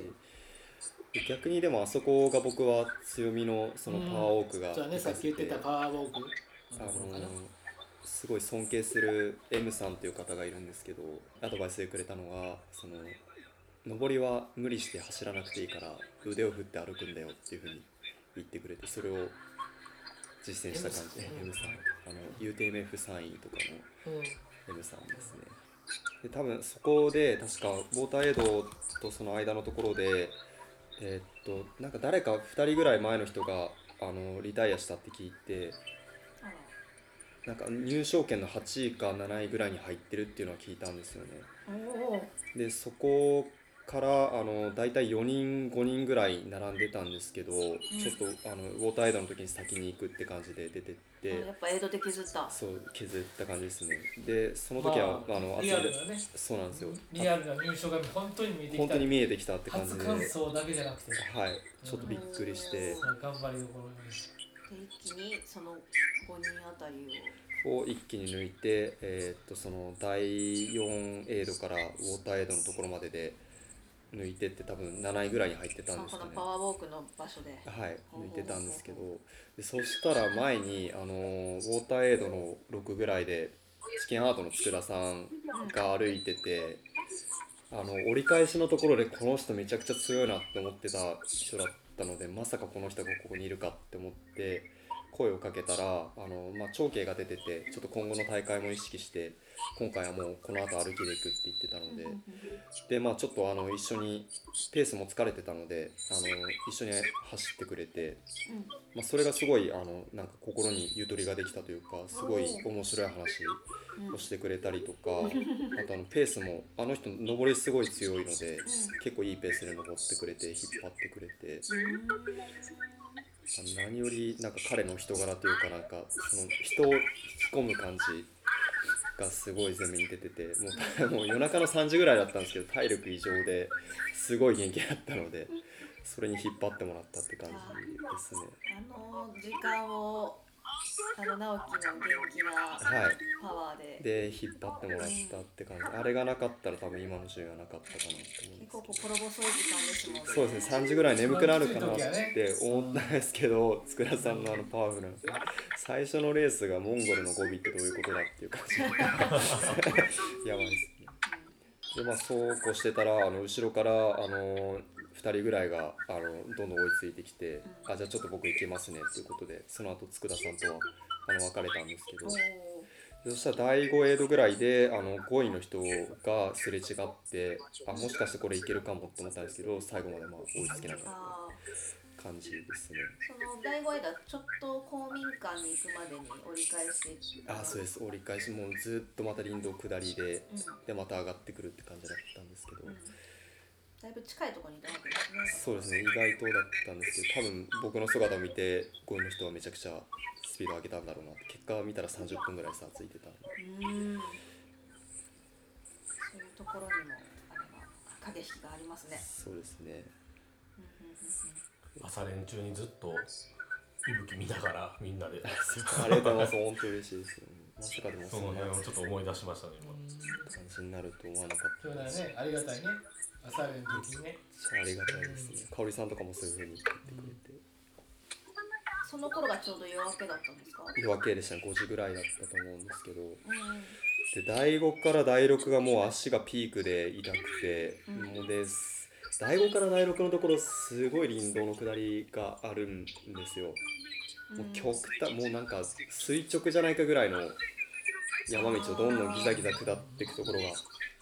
で逆にでもあそこが僕は強みのそのパワーウォークがね、さっき言ってたパワーウォークのあ。のすごい尊敬する M さんという方がいるんですけどアドバイスでくれたのがその上りは無理して走らなくていいから腕を振って歩くんだよっていうふうに言ってくれてそれを実践した感じ。で M さん。あの UTMF3 位とかのうん。M さんですね。で多分そこで確かウォーターエイドとその間のところでえーっとなんか誰か2人ぐらい前の人があのリタイアしたって聞いてなんか入賞圏の8位か7位ぐらいに入ってるっていうのは聞いたんですよね。でそこからあの大体4人5人ぐらい並んでたんですけど、ちょっとあのウォーターエイドの時に先に行くって感じで出てって、やっぱ江戸で削った。そう削った感じですね。でその時は、まああ、のリアルなね。そうなんですよ。リアルな入賞が本当に見えてきた。本当に見えてきたって感じ初で感想だけじゃなくて。はい。ちょっとびっくりして。頑張りどころがねで一気にその5人あたりを。一気に抜いて、えーっとその第4エイドからウォーターエイドのところまでで抜いてって多分7位ぐらいに入ってたんですかね。のパワーウォークの場所で。はい抜いてたんですけど。でそしたら前に、あのーウォーターエイドの6ぐらいでチキンハートの佃さんが歩いててあの折り返しのところでこの人めちゃくちゃ強いなって思ってた人だったのでまさかこの人がここにいるかって思って声をかけたらあの、まあ、長兄が出ててちょっと今後の大会も意識して今回はもうこの後歩きで行くって言ってたので。でまあちょっとあの一緒にペースも疲れてたのであの一緒に走ってくれて、まあ、それがすごいあのなんか心にゆとりができたというかすごい面白い話をしてくれたりとか、あとあのペースもあの人上りすごい強いので、結構いいペースで登ってくれて引っ張ってくれて。何よりなんか彼の人柄というかなんかその人を引き込む感じがすごい前面に出ててもう もう夜中の3時ぐらいだったんですけど体力異常ですごい元気だったのでそれに引っ張ってもらったって感じですね。あの時間をあの直樹の元気なはい。パワーで、で引っ張ってもらったって感じ。あれがなかったら多分今の順位はなかったかなと思うん結です構心細い時間ですもんね。そうですね。3時ぐらい眠くなるかなって思ったんですけど佃さんのあのパワフル。な最初のレースがモンゴルの語尾ってどういうことだっていう感じ やばいですねでまあそうこうしてたらあの後ろからあの2人ぐらいがあのどんどん追いついてきて、あじゃあちょっと僕行けますねっていうことでその後佃さんとはあの別れたんですけど。そしたら第5エイドぐらいであの5位の人がすれ違ってあもしかしてこれいけるかもって思ったんですけど最後までまあ追いつけなかっあた感じですね。ーその第5枝ちょっと公民館に行くまでに折り返しあそうです。折り返し。もうずっとまた林道下りでうん。でまた上がってくるって感じだったんですけど、うんだいぶ近いところにいたわけですね。そうですね意外とだったんですけど多分僕の姿を見て5位の人はめちゃくちゃスピード上げたんだろうなって結果見たら30分ぐらい差ついてた。んでうん。そういうところにもあれは駆け引きがありますね。そうですね。朝練中にずっと息吹見ながらみんなで。ありがとうございます。本当嬉しいですよまさかでもその辺をちょっと思い出しましたね今。感じになると思わなかっ今日だねありがたいね。朝練の時にね。たありがたいですね。香織さんとかもそういう風に言ってくれて。その頃がちょうど夜明けだったんですか？夜明けでしたね5時ぐらいだったと思うんですけど。うん。で第5から第6がもう足がピークで痛くて、もうです。第5から第6のところすごい林道の下りがあるんですよ、もう極端もうなんか垂直じゃないかぐらいの山道をどんどんギザギザ下っていくところが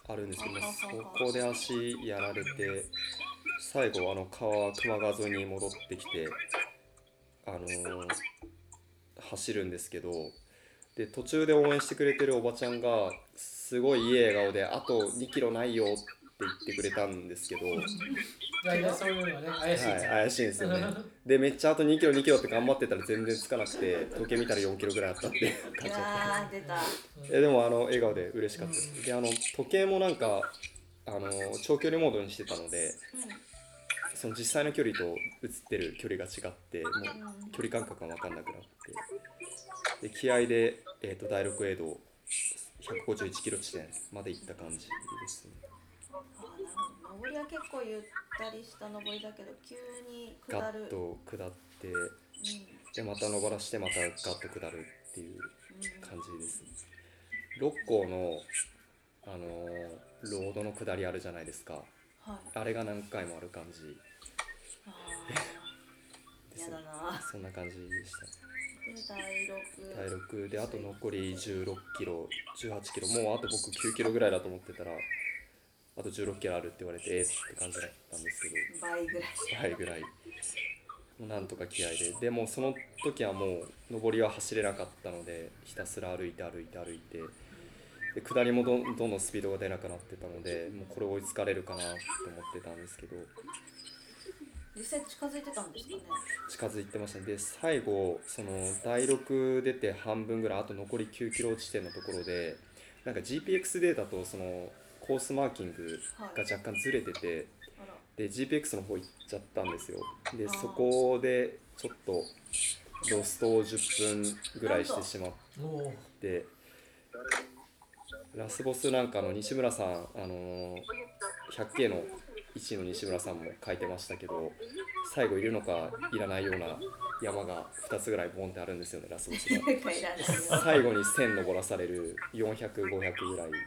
あるんですけど、そこで足やられて最後あの川球磨川沿いに戻ってきてあのー走るんですけどで途中で応援してくれてるおばちゃんがすごいいい笑顔で「あと2キロないよ」って言ってくれたんですけど、はい、大体そういうのはね怪しいですよ怪しいんですよね。でめっちゃあと2キロ2キロって頑張ってたら全然つかなくて時計見たら4キロぐらいあったって。いう感いじだったやー出た。えでもあの笑顔で嬉しかったです。であの時計もなんかあの長距離モードにしてたのでその実際の距離と映ってる距離が違ってもう距離感覚が分かんなくなって。で気合で、えー、と第6エイド151キロ地点まで行った感じですね上りは結構ゆったりした上りだけど急に下ガるッと下ってうん。でまた登らしてまたガッと下るっていう感じですね。六甲のあのーロードの下りあるじゃないですか。はい。あれが何回もある感じ。あ ですだな。そんな感じでしたで第6体力であと残り16キロ18キロ。もうあと僕9キロぐらいだと思ってたらあと16キロあるって言われてえーって感じだったんですけど。倍ぐらい。はいぐらい。もうなんとか気合で。でもその時はもう上りは走れなかったのでひたすら歩いて歩いて歩いて。でで下りもどんどんどんスピードが出なくなってたのでもうこれ追いつかれるかなと思ってたんですけど。実際近づいてたんですかね。近づいてましたね。で最後その第6出て半分ぐらいあと残り9キロ地点のところでなんか GPX データとそのコースマーキングが若干ずれててあら。で GPX の方行っちゃったんですよ。でそこでちょっとロストを10分ぐらいしてしまってラスボスなんかの西村さん、あのー 100K の1位の西村さんも書いてましたけど最後いるのかいらないような山が2つぐらいボンってあるんですよねラスボスが 最後に1000登らされる400500ぐらいで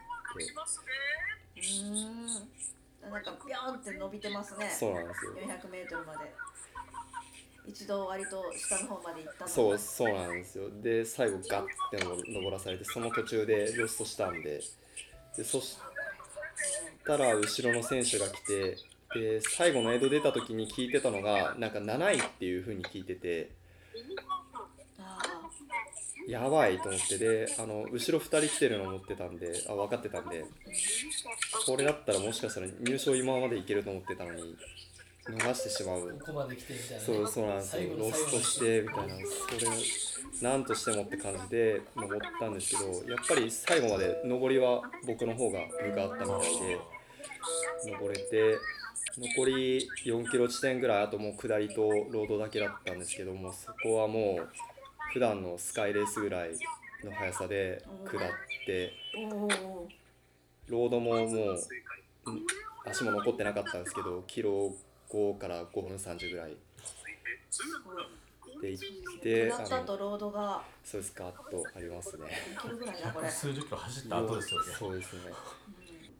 うーん。なんかビョーンって伸びてますね。そうなんですよ。400m まで。一度割と下の方まで行ったそうそうなんですよ。で最後ガッての登らされてその途中でロストしたんで。でそしたら後ろの選手が来てで最後のエイド出た時に聞いてたのがなんか7位っていう風に聞いてて。あやばいと思ってであの後ろ2人来てるの思ってたんであ分かってたんでこれだったらもしかしたら入賞今までいけると思ってたのに逃してしまう。ここまで来てみたいなね。そうそうなんですよ。ロストしてみたいな。それなんとしてもって感じで登ったんですけどやっぱり最後まで登りは僕の方が分があったみたいで登れて残り4キロ地点ぐらいあともう下りとロードだけだったんですけどもそこはもう普段のスカイレースぐらいの速さで下ってロードももううん足も残ってなかったんですけどキロ5から5分30ぐらいで行って下った後ロードがそうですガッとありますね。数十キロ走った後ですよね。そうですね。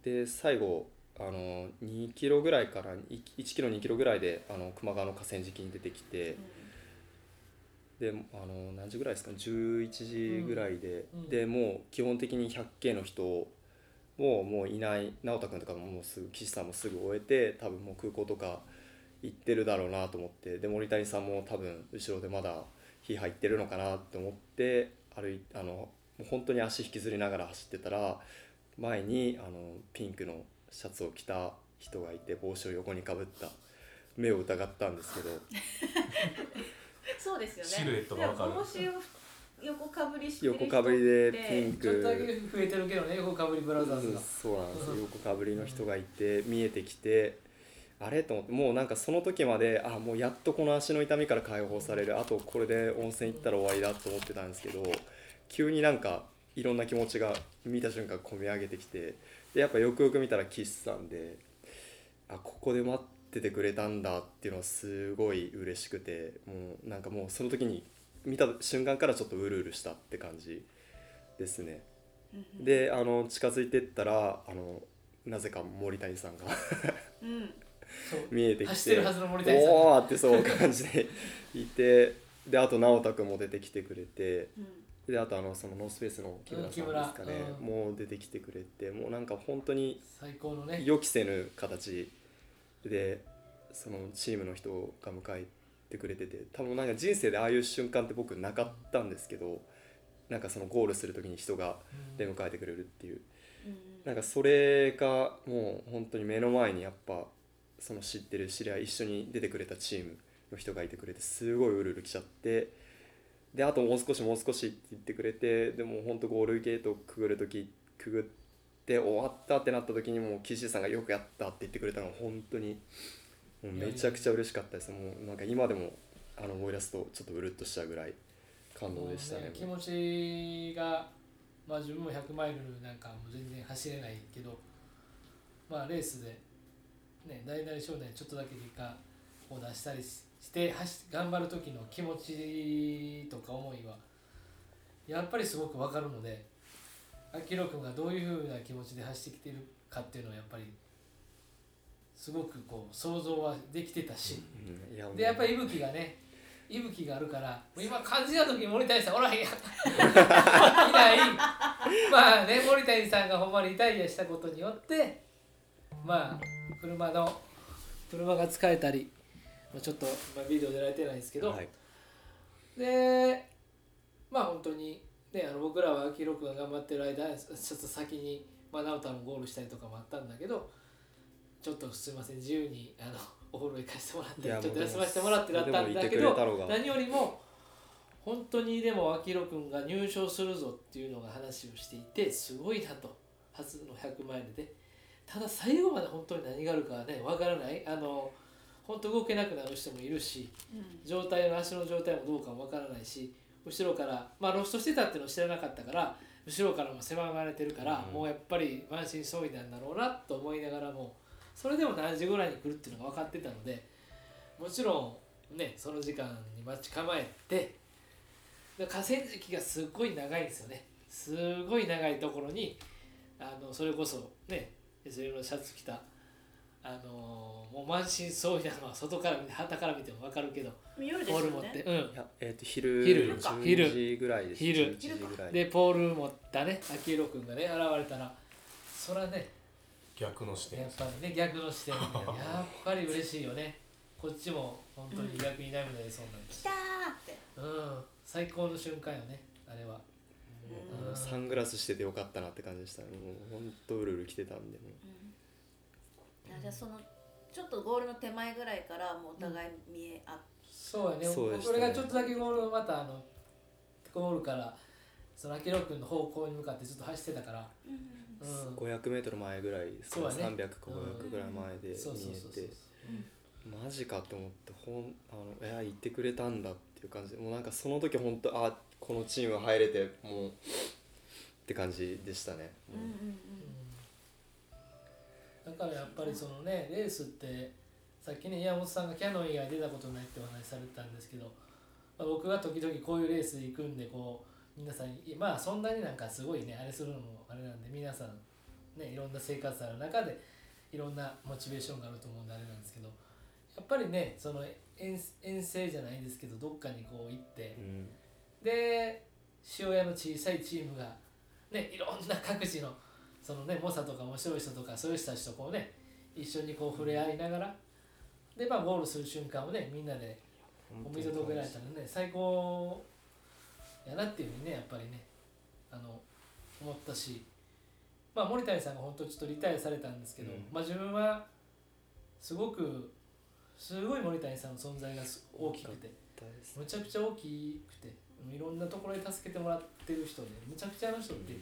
で最後あの2キロぐらいから1キロ2キロぐらいであの球磨川の河川敷に出てきてであの何時ぐらいですか？11時ぐらいで、うんうん。でもう基本的に 100K の人ももういない。直太君とかももうすぐ岸さんもすぐ終えて多分もう空港とか行ってるだろうなと思って。で森谷さんも多分後ろでまだ火入ってるのかなと思って歩いあのもう本当に足引きずりながら走ってたら前にあのピンクのシャツを着た人がいて帽子を横にかぶった。目を疑ったんですけど そうですよね。シルエットがわかる。でも帽子を横かぶりしてる人横かぶりでピンク。ちょっとだけ増えてるけどね横かぶりブラザーズが。そうなんですよ。横かぶりの人がいて見えてきてあれと思ってもうなんかその時まであもうやっとこの足の痛みから解放される。あとこれで温泉行ったら終わりだと思ってたんですけど急になんかいろんな気持ちが見た瞬間込み上げてきてでやっぱよくよく見たら岸さんであここで待っててくれたんだっていうのはすごい嬉しくてもうなんかもうその時に見た瞬間からちょっとうるうるしたって感じですね。であの近づいてったらあのなぜか森谷さんがうん。見えてきて走ってるはずの森谷さんが。おーってそう感じで いてであと直太君も出てきてくれてうん。であとあのそのノースペースの木村さんですかね、うん木もう出てきてくれてもうなんか本当に最高のね。予期せぬ形でそのチームの人が迎えてくれてて多分なんか人生でああいう瞬間って僕なかったんですけどなんかそのゴールする時に人が出迎えてくれるっていう。うん。なんかそれがもう本当に目の前にやっぱその知ってる知り合い一緒に出てくれたチームの人がいてくれてすごいうるうる来ちゃってであともう少しもう少しって言ってくれてでも本当ゴールゲートくぐる時くぐって終わったってなった時にもう岸さんがよくやったって言ってくれたのが本当にもうめちゃくちゃ嬉しかったです。もうなんか今でもあの思い出すとちょっとうるっとしちゃうぐらい感動でしたね。もう気持ちがまあ自分も100マイルなんかも全然走れないけどまあレースでね大なり小なりちょっとだけ結果を出したりしして走頑張る時の気持ちとか思いはやっぱりすごく分かるので明宏君がどういうふうな気持ちで走ってきてるかっていうのはやっぱりすごくこう想像はできてたし、うん。でやっぱり息吹がね息吹があるから今感じた時に森谷さんおらへんやんいない。まあね森谷さんがほんまにリタイアしたことによってまあ車の車が使えたりまあちょっと、まあ、ビデオ出られてないですけど、はい。でまあ本当にね、あの僕らは秋広君が頑張ってる間 ちょっと先に、まあ、直太もゴールしたりとかもあったんだけどちょっとすいません自由にあの お風呂行かせてもらってちょっと休ませてもらってだったんだけど何よりも本当にでも秋広君が入賞するぞっていうのが話をしていてすごいなと初の100マイルで。ただ最後まで本当に何があるかはねわからない。あの本当動けなくなる人もいるしうん。状態の足の状態もどうかもわからないし後ろからまあロストしてたっていうのを知らなかったから後ろからも狭まれてるから、うん。もうやっぱり満身創痍なんだろうなと思いながらもそれでも何時ぐらいに来るっていうのが分かってたのでもちろんねその時間に待ち構えてで河川敷がすっごい長いんですよね。すごい長いところにあのそれこそね SL のシャツ着たあのもう満身創痍なのは外から見て旗から見ても分かるけど見えるですポーよねル持ってうん。いやえっ、と昼昼。10昼時ぐらいです。昼。11時ぐらい。でポール持ったね秋広君がね現れたらそらね逆の視点。やっぱりね逆の視点で やっぱり嬉しいよね。こっちも本当に逆に涙出そうになりまし来たーって。たうん。最高の瞬間よねあれは。うん。サングラスしててよかったなって感じでしたね。もうほんとうるうる来てたんでもあじゃあそのちょっとゴールの手前ぐらいからもうお互い見え合っそうやね。そうでしたね。俺がちょっとだけゴールまたあのゴールからその秋広君の方向に向かってずっと走ってたから。うんうん5 0 0ル前ぐらいですか、そうやね。300か500ぐらい前で見そうそうそうそうえてマジかって思ってほんあのいや言ってくれたんだっていう感じで。もうなんかその時本当あこのチーム入れてもうって感じでしたね、うんうんだからやっぱりそのねレースってさっきね岩本さんがキャノン以外出たことないってお話しされてたんですけど、まあ、僕が時々こういうレース行くんでこう皆さんいまあそんなになんかすごいねあれするのもあれなんで皆さんねいろんな生活ある中でいろんなモチベーションがあると思うんであれなんですけどやっぱりねその遠遠征じゃないですけどどっかにこう行ってうん。で塩屋の小さいチームがねいろんな各地のそのね猛者とか面白い人とかそういう人たちとこうね一緒にこう触れ合いながらでまあゴールする瞬間をねみんなでお見届けられたらね最高やなっていうふうにねやっぱりねあの思ったしまあ森谷さんが本当ちょっとリタイアされたんですけど、うん。まあ自分はすごくすごい森谷さんの存在がす大きくて。むちゃくちゃ大きくていろんなところで助けてもらってる人でむちゃくちゃあの人って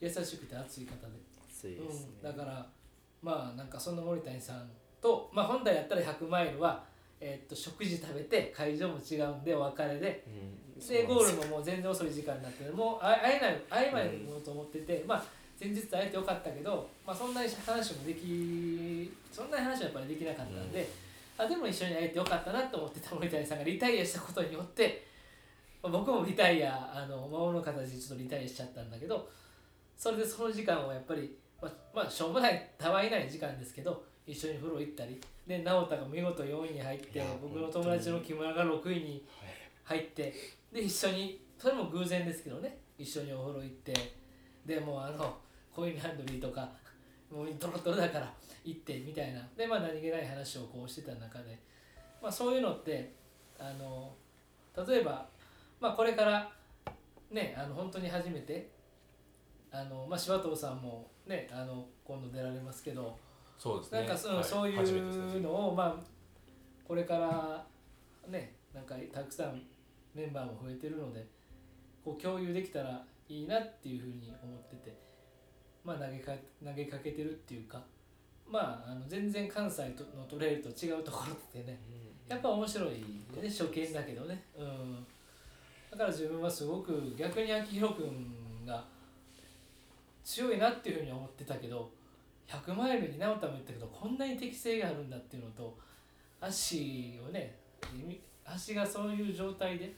優しくて熱い方で、暑いですね。うん、だからまあなんかそんな森谷さんと、まあ、本来やったら100マイルは、えーっと食事食べて会場も違うんでお別れでうん。でゴールももう全然遅い時間になってもう会えない会えないものと思ってて、まあ前日会えてよかったけど、まあ、そんなに話もできそんなに話はやっぱりできなかったんで、あでも一緒に会えてよかったなと思ってた森谷さんがリタイアしたことによって、まあ僕もリタイアあの魔王の形でちょっとリタイアしちゃったんだけどそれでその時間をやっぱり、まあ、まあしょうもないたわいない時間ですけど一緒に風呂行ったりで直太が見事4位に入って僕の友達の木村が6位に入ってで一緒にそれも偶然ですけどね一緒にお風呂行ってでもうあのコインランドリーとかもうトロトロだから行ってみたいな。でまあ何気ない話をこうしてた中で、まあ、そういうのってあの例えば、まあ、これからねあの本当に初めてあの、まあ、柴藤さんもねあの今度出られますけどそうですね。なんかそ,、はい。そういうのをまあこれからねなんかたくさんメンバーも増えてるのでこう共有できたらいいなっていうふうに思っててまあ投げか投げかけてるっていうかまああの全然関西とのトレイルと違うところってねやっぱ面白いね初見だけどね。うん。だから自分はすごく逆に秋広君が強いなっていうふうに思ってたけど100マイルに直太も言ったけどこんなに適性があるんだっていうのと足をね足がそういう状態で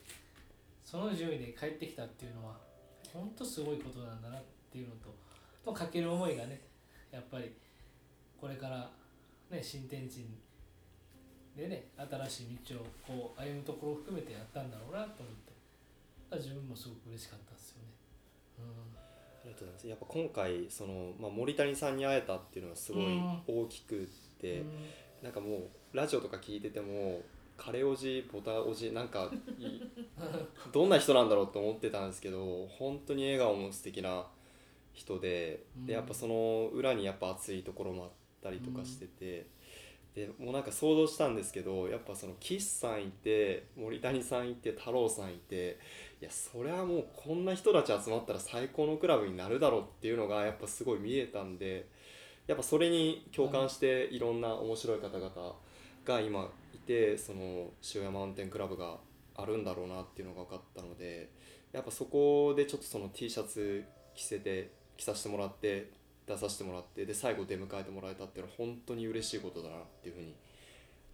その順位で帰ってきたっていうのは本当すごいことなんだなっていうのととかける思いがねやっぱりこれからね新天地でね新しい道をこう歩むところを含めてやったんだろうなと思って自分もすごく嬉しかった。ありがとうございます。やっぱ今回その、まあ、森谷さんに会えたっていうのはすごいうん。大きくって、なんかもうラジオとか聞いててもカレーおじボタおじなんかい どんな人なんだろうと思ってたんですけど本当に笑顔も素敵な人ででやっぱその裏にやっぱ熱いところもあったりとかしてて、でもうなんか想像したんですけどやっぱその岸さんいて森谷さんいて太郎さんいていやそれはもうこんな人たち集まったら最高のクラブになるだろうっていうのがやっぱすごい見えたんでやっぱそれに共感していろんな面白い方々が今いてその塩山マウンテンクラブがあるんだろうなっていうのが分かったのでやっぱそこでちょっとその T シャツ着せて着させてもらって出させてもらってで最後出迎えてもらえたっていうのは本当に嬉しいことだなっていうふうに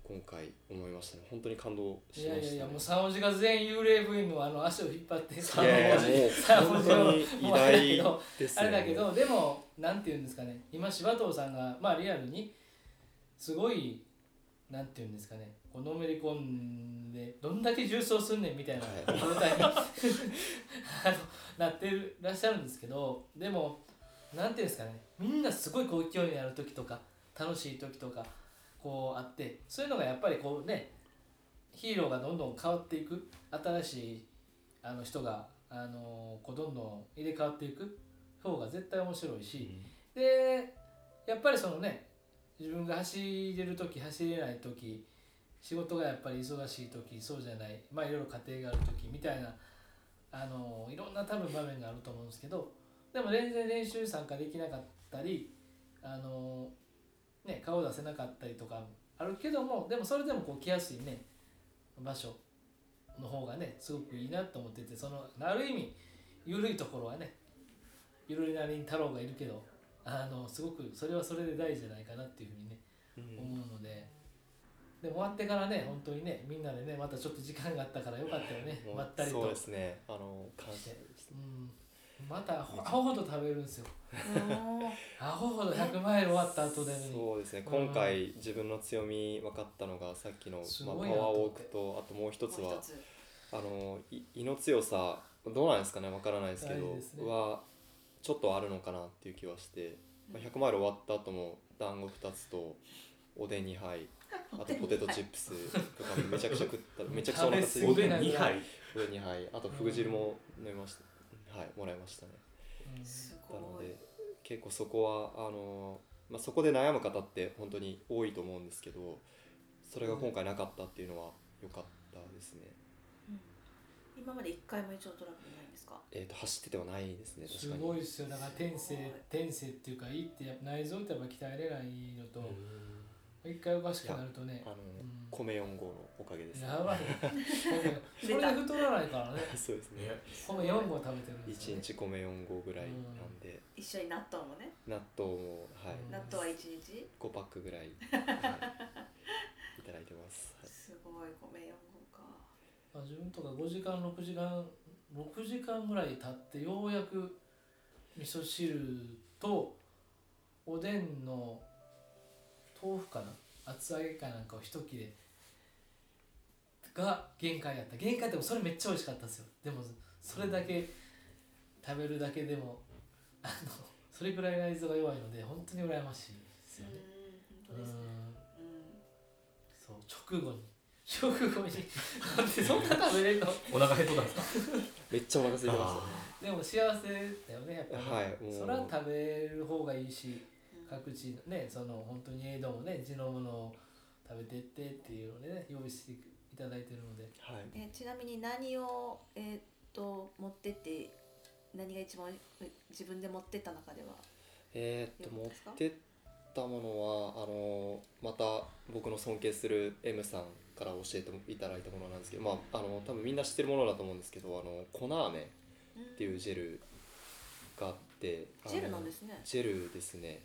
今回思いましたね。本当に感動いしましたね。やいやいやもう三文字が全員幽霊部員のあの足を引っ張っていやいやもう本当に偉大ですあよれだけどでもなんて言うんですかね。今柴藤さんがまあリアルにすごいなんて言うんですかね。こうのめり込んでどんだけ重装すんねんみたいなはい。状態にあのなってるらっしゃるんですけどでもなんていうんですかね。みんなすごいこう勢いにある時とか楽しい時とかこうあってそういうのがやっぱりこうねヒーローがどんどん変わっていく。新しいあの人があのこうどんどん入れ替わっていく。方が絶対面白いし、でやっぱりそのね自分が走れる時走れない時仕事がやっぱり忙しい時そうじゃないまあいろいろ家庭がある時みたいなあのいろんな多分場面があると思うんですけどでも全然練習に参加できなかったりあの、ね、顔出せなかったりとかあるけどもでもそれでもこう来やすいね場所の方がねすごくいいなと思っててそのある意味緩いところはね緩いなりに太郎がいるけどあのすごくそれはそれで大事じゃないかなっていうふうにねうん。思うので。でも終わってからね本当にねみんなでねまたちょっと時間があったからよかったよね まったりと。そうですねあの感謝ですうんまたアホほど食べるんですよ。うんアホほど100マイル終わった後でに。そうですね。うん。今回自分の強み分かったのがさっきの、まあ、パワーウォークとあともう一つはあのい胃の強さどうなんですかね？分からないですけどね。はちょっとあるのかなっていう気はして、まあ、100マイル終わった後も団子2つとおでん2杯 あとポテトチップスとかめちゃくちゃ食った めちゃくちゃお腹空いておでん2杯。おでん2杯。あとふぐ汁も飲みました、はいもらいましたね。うん。すなのごいで結構そこはあの、まあ、そこで悩む方って本当に多いと思うんですけどそれが今回なかったっていうのは良かったですね、今まで一回も一応トラブルないんですか？えー、と走っててはないですねす確かに。ごいですよ。だから天性天性っていうかいいってやっぱ内臓ってやっぱ鍛えれないのと一回おかしくなるとねあの、うん。米4号のおかげです、やばい。それで太らないからね。そうですね。ね米4合食べてるんですよ1ね日米4合ぐらいなんで、一緒に納豆もね。納豆もはい、うん納豆は一日？5パックぐらい、はい、いただいてます、はい。すごい米4合か。まあ自分とか5時間6時間6時間ぐらい経ってようやく味噌汁とおでんの豆腐かな厚揚げかなんかを一切れが限界やった限界でもそれめっちゃ美味しかったですよでもそれだけ食べるだけでもあのそれぐらい内臓が弱いので本当に羨ましいですよねうんそう直後に直後になんでそんな食べれるのお腹減っとったんですかめっちゃお腹空いてまでも幸せだよねやっぱり、ねはいそれは食べる方がいいし各地ねその本当に江戸もね地のものを食べてってっていうのでね用意していただいてるので。はい。えちなみに何をえーっと持ってって何が一番自分で持ってった中ではえーっと持ってったものはあのまた僕の尊敬する M さんから教えていただいたものなんですけどまああの多分みんな知ってるものだと思うんですけどあの粉飴っていうジェルがあってジェルなんですね。ジェルですね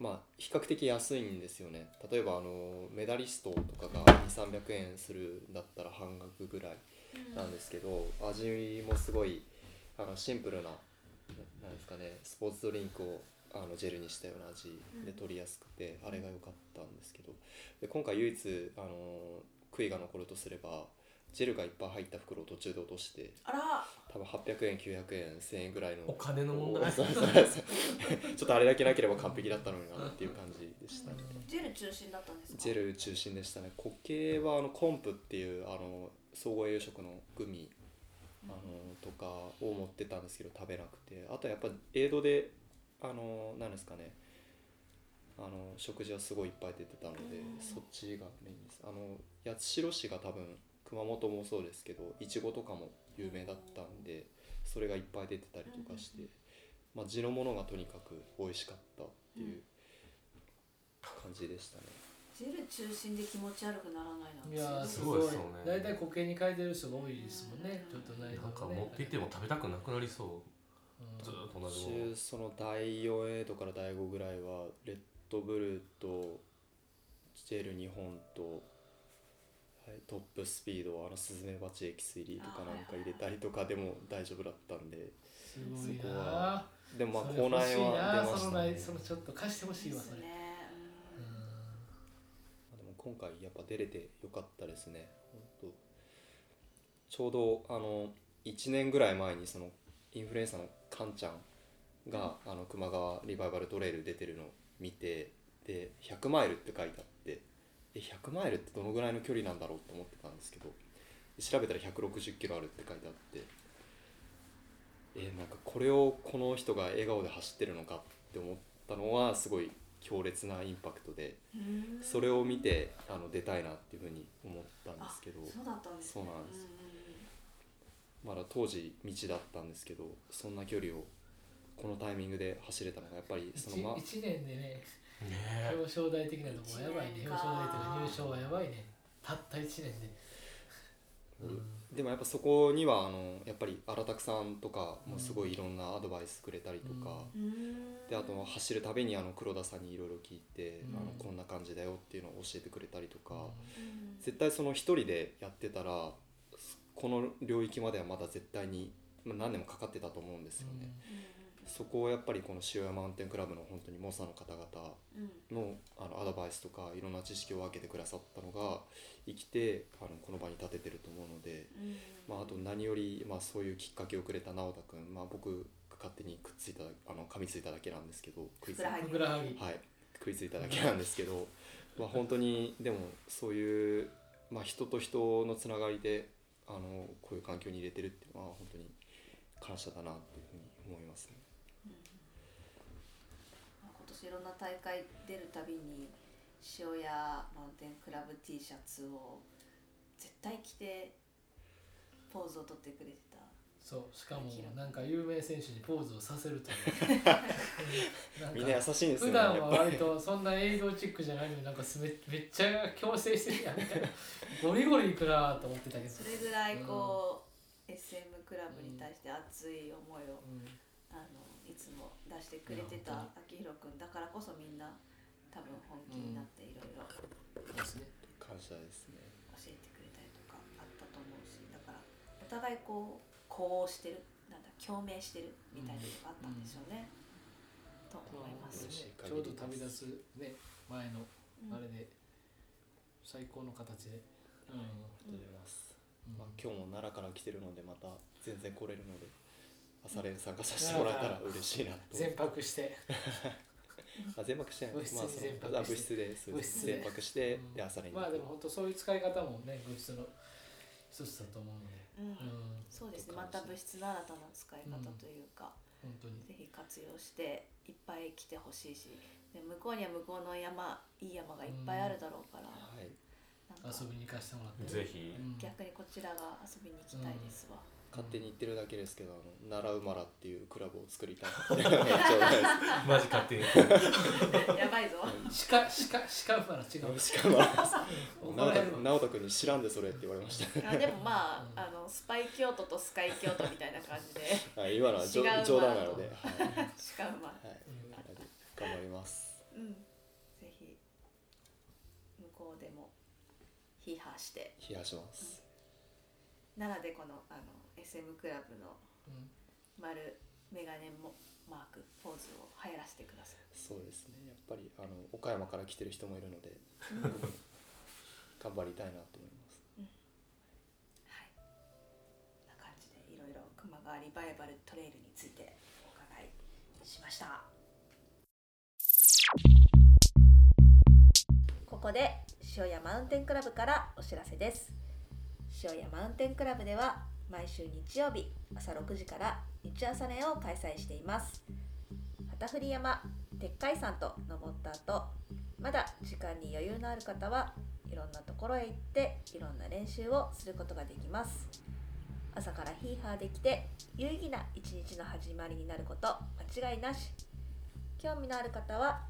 まあ比較的安いんですよね。例えばあのメダリストとかが2300円するんだったら半額ぐらいなんですけど味もすごいあのシンプルなななんですかねスポーツドリンクをあのジェルにしたような味で取りやすくて、あれが良かったんですけど。で今回唯一あの悔いが残るとすればジェルがいっぱい入った袋を途中で落としてあら。多分800円900円1000円ぐらいの。お金の問題。ちょっとあれだけなければ完璧だったのになっていう感じでしたね。ジェル中心だったんですか？ジェル中心でしたね。固形はあのコンプっていうあの総合栄養食のグミあのとかを持ってたんですけど食べなくて。あとはやっぱエイドであの何ですかね。あの食事はすごいいっぱい出てたので、うん。そっちがメインです。あの八代市が多分熊本もそうですけどいちごとかも有名だったんでそれがいっぱい出てたりとかして、まあ、地のものがとにかく美味しかったっていう感じでしたね、ジェル中心で気持ち悪くならないなんて。いやーすすごいですよね。大体固形に変えてる人が多いですもんね。うん。ちょっとないなんか持っていっても食べたくなくなりそう。ずーっと同じもの。中その第4エイドから第5ぐらいはレッドブルとジェル2本と、はい、トップスピードあのスズメバチエキス入りとかなんか入れたりとかでも大丈夫だったんでそこなは。でもまあ口内は出ましたねそのちょっと貸してほしいわそれ。でも今回やっぱ出れてよかったですね。ちょうどあの1年ぐらい前にそのインフルエンサーのカンちゃんが、あの熊川リバイバルトレイル出てるのを見てで100マイルって書いてあってえ100マイルってどのぐらいの距離なんだろうと思ってたんですけどで調べたら160キロあるって書いてあってえなんかこれをこの人が笑顔で走ってるのかって思ったのはすごい強烈なインパクトで。うんそれを見てあの出たいなっていうふうに思ったんですけどあそうだったんですね。そうなんです。まだ当時道だったんですけどそんな距離をこのタイミングで走れたのがやっぱりそのま 1, 年でねね。え表彰台的なとこはやばいね。表彰台というか入賞はやばいね。たった1年で、うん。でもやっぱそこにはあのやっぱり荒拓さんとかもすごいいろんなアドバイスくれたりとか、うん。であと走るたびにあの黒田さんにいろいろ聞いて、うん。あのこんな感じだよっていうのを教えてくれたりとか、うん。絶対その一人でやってたらこの領域まではまだ絶対にまあ何年もかかってたと思うんですよね。そこをやっぱりこの塩屋マウンテンクラブの本当に猛者の方々うん。のあのアドバイスとかいろんな知識を分けてくださったのが生きてあのこの場に立ててると思うので、うん。まあ、あと何より、まあ、そういうきっかけをくれた直太君、まあ、僕が勝手にくっついたあの噛みついただけなんですけど食いついふくらはぎ。ふくらはぎ。はい、食いついただけなんですけど、まあ、本当にでもそういう、まあ、人と人のつながりであのこういう環境に入れてるっていうのは本当に感謝だなっていうふうに思いますね。まあ今年いろんな大会出るたびに塩屋マウンテンクラブ T シャツを絶対着てポーズを取ってくれてた。そうしかもなんか有名選手にポーズをさせるという。みんな優しいんですよね。普段は割とそんな営業チックじゃないのになんかすめめっちゃ強制してるやんみたいな。ゴリゴリいくなと思ってたけど。それぐらいこう、SM クラブに対して熱い思いを、うん。あのいつも出してくれてた秋広くん。だからこそみんな多分本気になっていろいろですね。感謝ですね。教えてくれたりとかあったと思うしだからお互いこうこうしてるなんだ共鳴してるみたいなのがあったんでしょうね、と思います、嬉しいちょうど旅立つね前のうん。あれで最高の形で、うありがとうございます。ん。まあ、今日も奈良から来てるのでまた全然来れるので朝練参加させてもらえたら嬉しいなと。全泊して。あ全泊して。ない部室にまあその全泊して。あ部室で全泊して、うん。で朝練にまあでも本当そういう使い方もね物質の一つだと思うので、うん。うん、そうですね。また物質ならたな使い方というか、本当に。ぜひ活用していっぱい来てほしいし。で向こうには向こうの山いい山がいっぱいあるだろうから、はい、なんか遊びに行かせてもらって。ぜひ。うん。逆にこちらが遊びに行きたいですわ、勝手に言ってるだけですけどあの奈良馬らっていうクラブを作りたい。マジ勝手に。やばいぞ。鹿鹿鹿馬ら違う。しか も怒ら直太君に知らんでそれって言われました。あでもまあ,、うん。あのスパイ京都とスカイ京都みたいな感じで。はい今のは冗談なので、はい。しかもまあはい、頑張ります。うん。ぜひ向こうでも批判して。冷やします。奈良でこのあの SM クラブのうん。丸メガネもマークポーズを流行らせてください。そうですね。やっぱりあの岡山から来てる人もいるので 頑張りたいなと思います。川リバイバルトレイルについてお伺いしました。ここで塩屋マウンテンクラブからお知らせです。塩屋マウンテンクラブでは毎週日曜日朝6時から日朝練を開催しています。旗振山鉄海山と登った後まだ時間に余裕のある方はいろんなところへ行っていろんな練習をすることができます。朝からヒーハーできて有意義な一日の始まりになること間違いなし。興味のある方は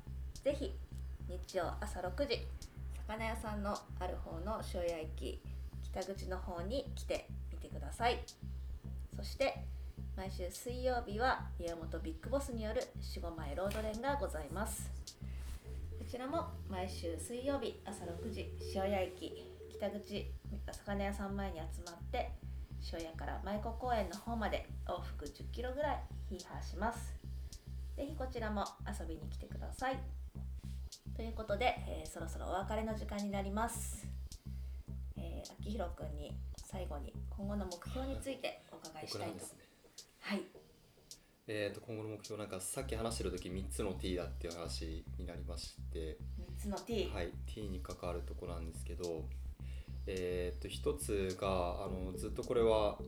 ぜひ日曜朝6時魚屋さんのある方の塩屋駅北口の方に来ててください。そして毎週水曜日は岩本ビッグボスによる4 5枚ロード練がございます。こちらも毎週水曜日朝6時塩屋駅北口魚屋さん前に集まって塩屋から舞子公園の方まで往復10キロぐらいヒーハーします。ぜひこちらも遊びに来てください。ということで、えーそろそろお別れの時間になります、えー、秋広くんに最後に今後の目標についてお伺いしたいと。はい。えー、と今後の目標なんかさっき話してる時3つの T だっていう話になりまして。3つの T、はい、T に関わるところなんですけど、えー、と一つがあのずっとこれは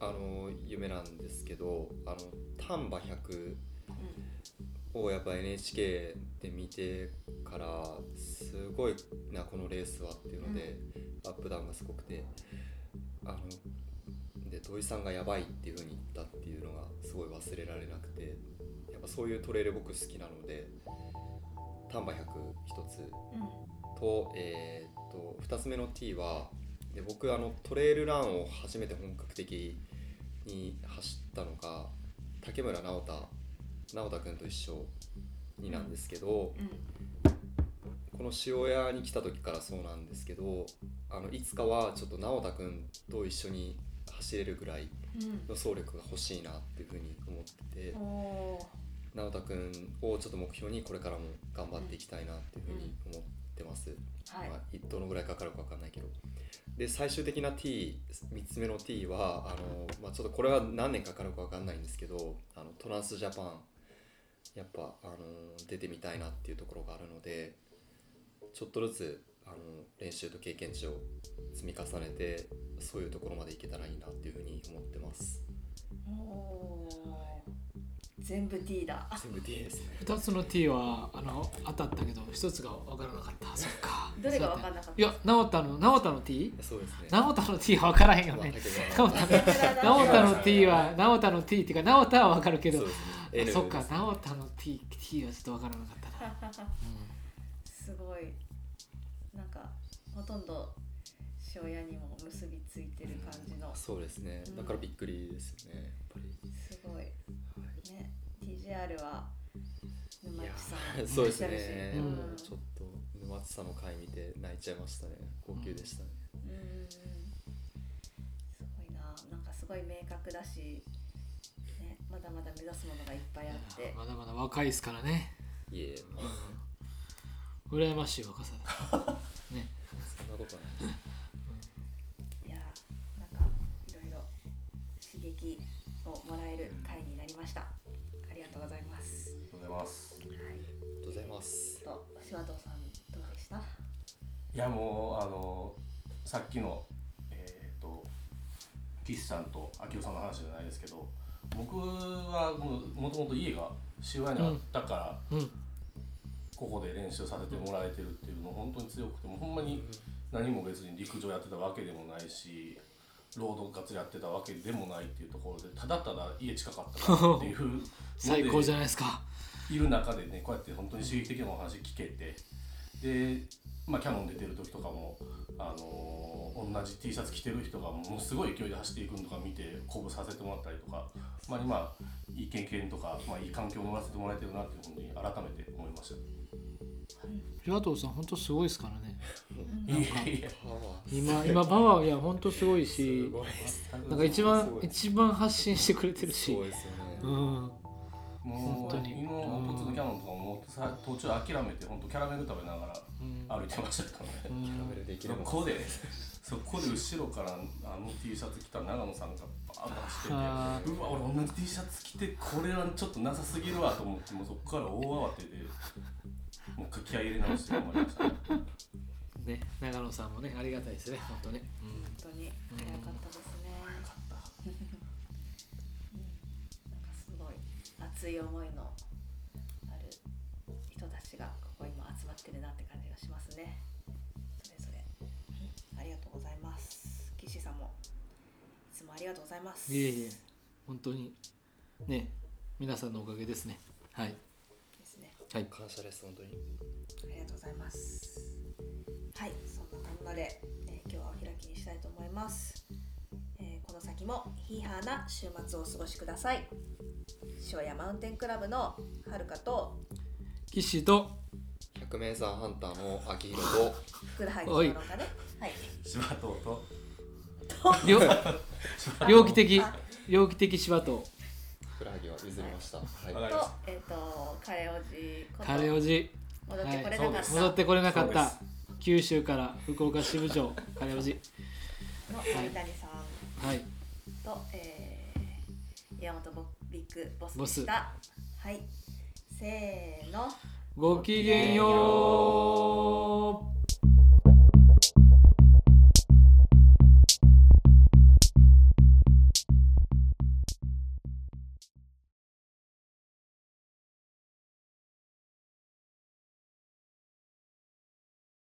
あの夢なんですけどあの丹波100をやっぱ NHK で見てからすごいなこのレースはっていうので、アップダウンがすごくてあので土井さんがやばいっていう風に言ったっていうのがすごい忘れられなくてやっぱそういうトレイル僕好きなので丹波100一つと,、えー、と2つ目の T はで僕あのトレイルランを初めて本格的に走ったのが竹村直太直太君と一緒になんですけど、うん。この塩屋に来た時からそうなんですけどあのいつかはちょっと直太君と一緒に走れるぐらいうんの走力が欲しいなっていうふうに思ってておー。直太君をちょっと目標にこれからも頑張っていきたいなっていうふうに思ってます。はい、まあ、一どのぐらいかかるか分かんないけど。で最終的な T3 つ目の T はあの、まあ、ちょっとこれは何年かかるか分かんないんですけどあのトランスジャパンやっぱあの出てみたいなっていうところがあるのでちょっとずつあの練習と経験値を積み重ねてそういうところまでいけたらいいなっていうふうに思ってます。おー。全部 T だ。全部 T ですね。2つの T はあの当たったけど1つが分からなかった。そっか。どれが分かんなかった？いや直太の直太の T? そうですね。直太の T は分からへんよまあね直太の直太の T は直太の T っていうか直太は分かるけど。そっか。直太の T, T はちょっと分からなかったな、すごいなんかほとんど塩屋にも結びついてる感じの。すそうですね。だからびっくりですよねやっぱり。ごい。ね TJR は沼地さんそうですね。うん。ちょっと沼津さんの回見て泣いちゃいましたね。号泣でしたね、うん。うんすごいななんかすごい明確だし、ね、まだまだ目指すものがいっぱいあって。まだまだ若いですからね。いえまあ羨ましい若さです ね。そんなことはないいやなんかいろいろ刺激をもらえる回になりました。ありがとうございます。ありがとうございます。はい。ありがとうございます。と柴藤さんどうでした？いやもうあのさっきのえっ、と岸さんと秋夫さんの話じゃないですけど僕はもともと家が塩屋にあったから、うんここで練習させてもらえてるっていうの本当に強くてもうほんまに何も別に陸上やってたわけでもないしロード活やってたわけでもないっていうところでただただ家近かったからっていう 最高じゃないですかいる中でねこうやって本当に刺激的なお話聞けてで、まあ、キャノン出てる時とかも、あのー同じ T シャツ着てる人がものすごい勢いで走っていくのとか見て鼓舞させてもらったりとか、まあ、今いい経験とか、まあ、いい環境を乗らせてもらえてるなっていうふうに改めて思いました。岩藤さん本当すごいですからね。いやいや。パワー今今パワーいや本当すごいすしなんか一番一番発信してくれてるし。そうですよね、うん。も本当に。う今のオプツのキャノンとかももうさ途中諦めて本当キャラメル食べながらうん。歩いてましたけどね。うん。キャラメルできればここでそこで後ろからあの T シャツ着た長野さんがバーッと走あっててうわ俺同じ T シャツ着てこれはちょっとなさすぎるわと思ってもうそこから大慌てでもう一回気合い入れ直して頑張りましたねね長野さんもねありがたいですね本当ね、うん本当に早かったですね、なんかすごい熱い思いのある人たちがここ今集まってるなって感じがしますね。それぞれ、ありがとうございます。岸さんもいつもありがとうございます。いえいえ本当にね皆さんのおかげですね。はい。ですねはい。感謝です本当に。ありがとうございます。はい。そんなこんなで、えー今日はお開きにしたいと思います、えーこの先もヒーハーな週末をお過ごしください。庄屋マウンテンクラブのはるかと岸と百名山ハンターの秋広とふくらはぎおい。評論家ねはい。柴藤と。猟猟奇的猟奇的柴とふくらはぎは譲りました。はい。と、えっ、と、カレオジカレオジ戻ってこれなかった、九州から福岡支部長カレオジの谷さん。はい。と、えー、山本ボビッグボスでした。はい。せーの。ごきげんよう。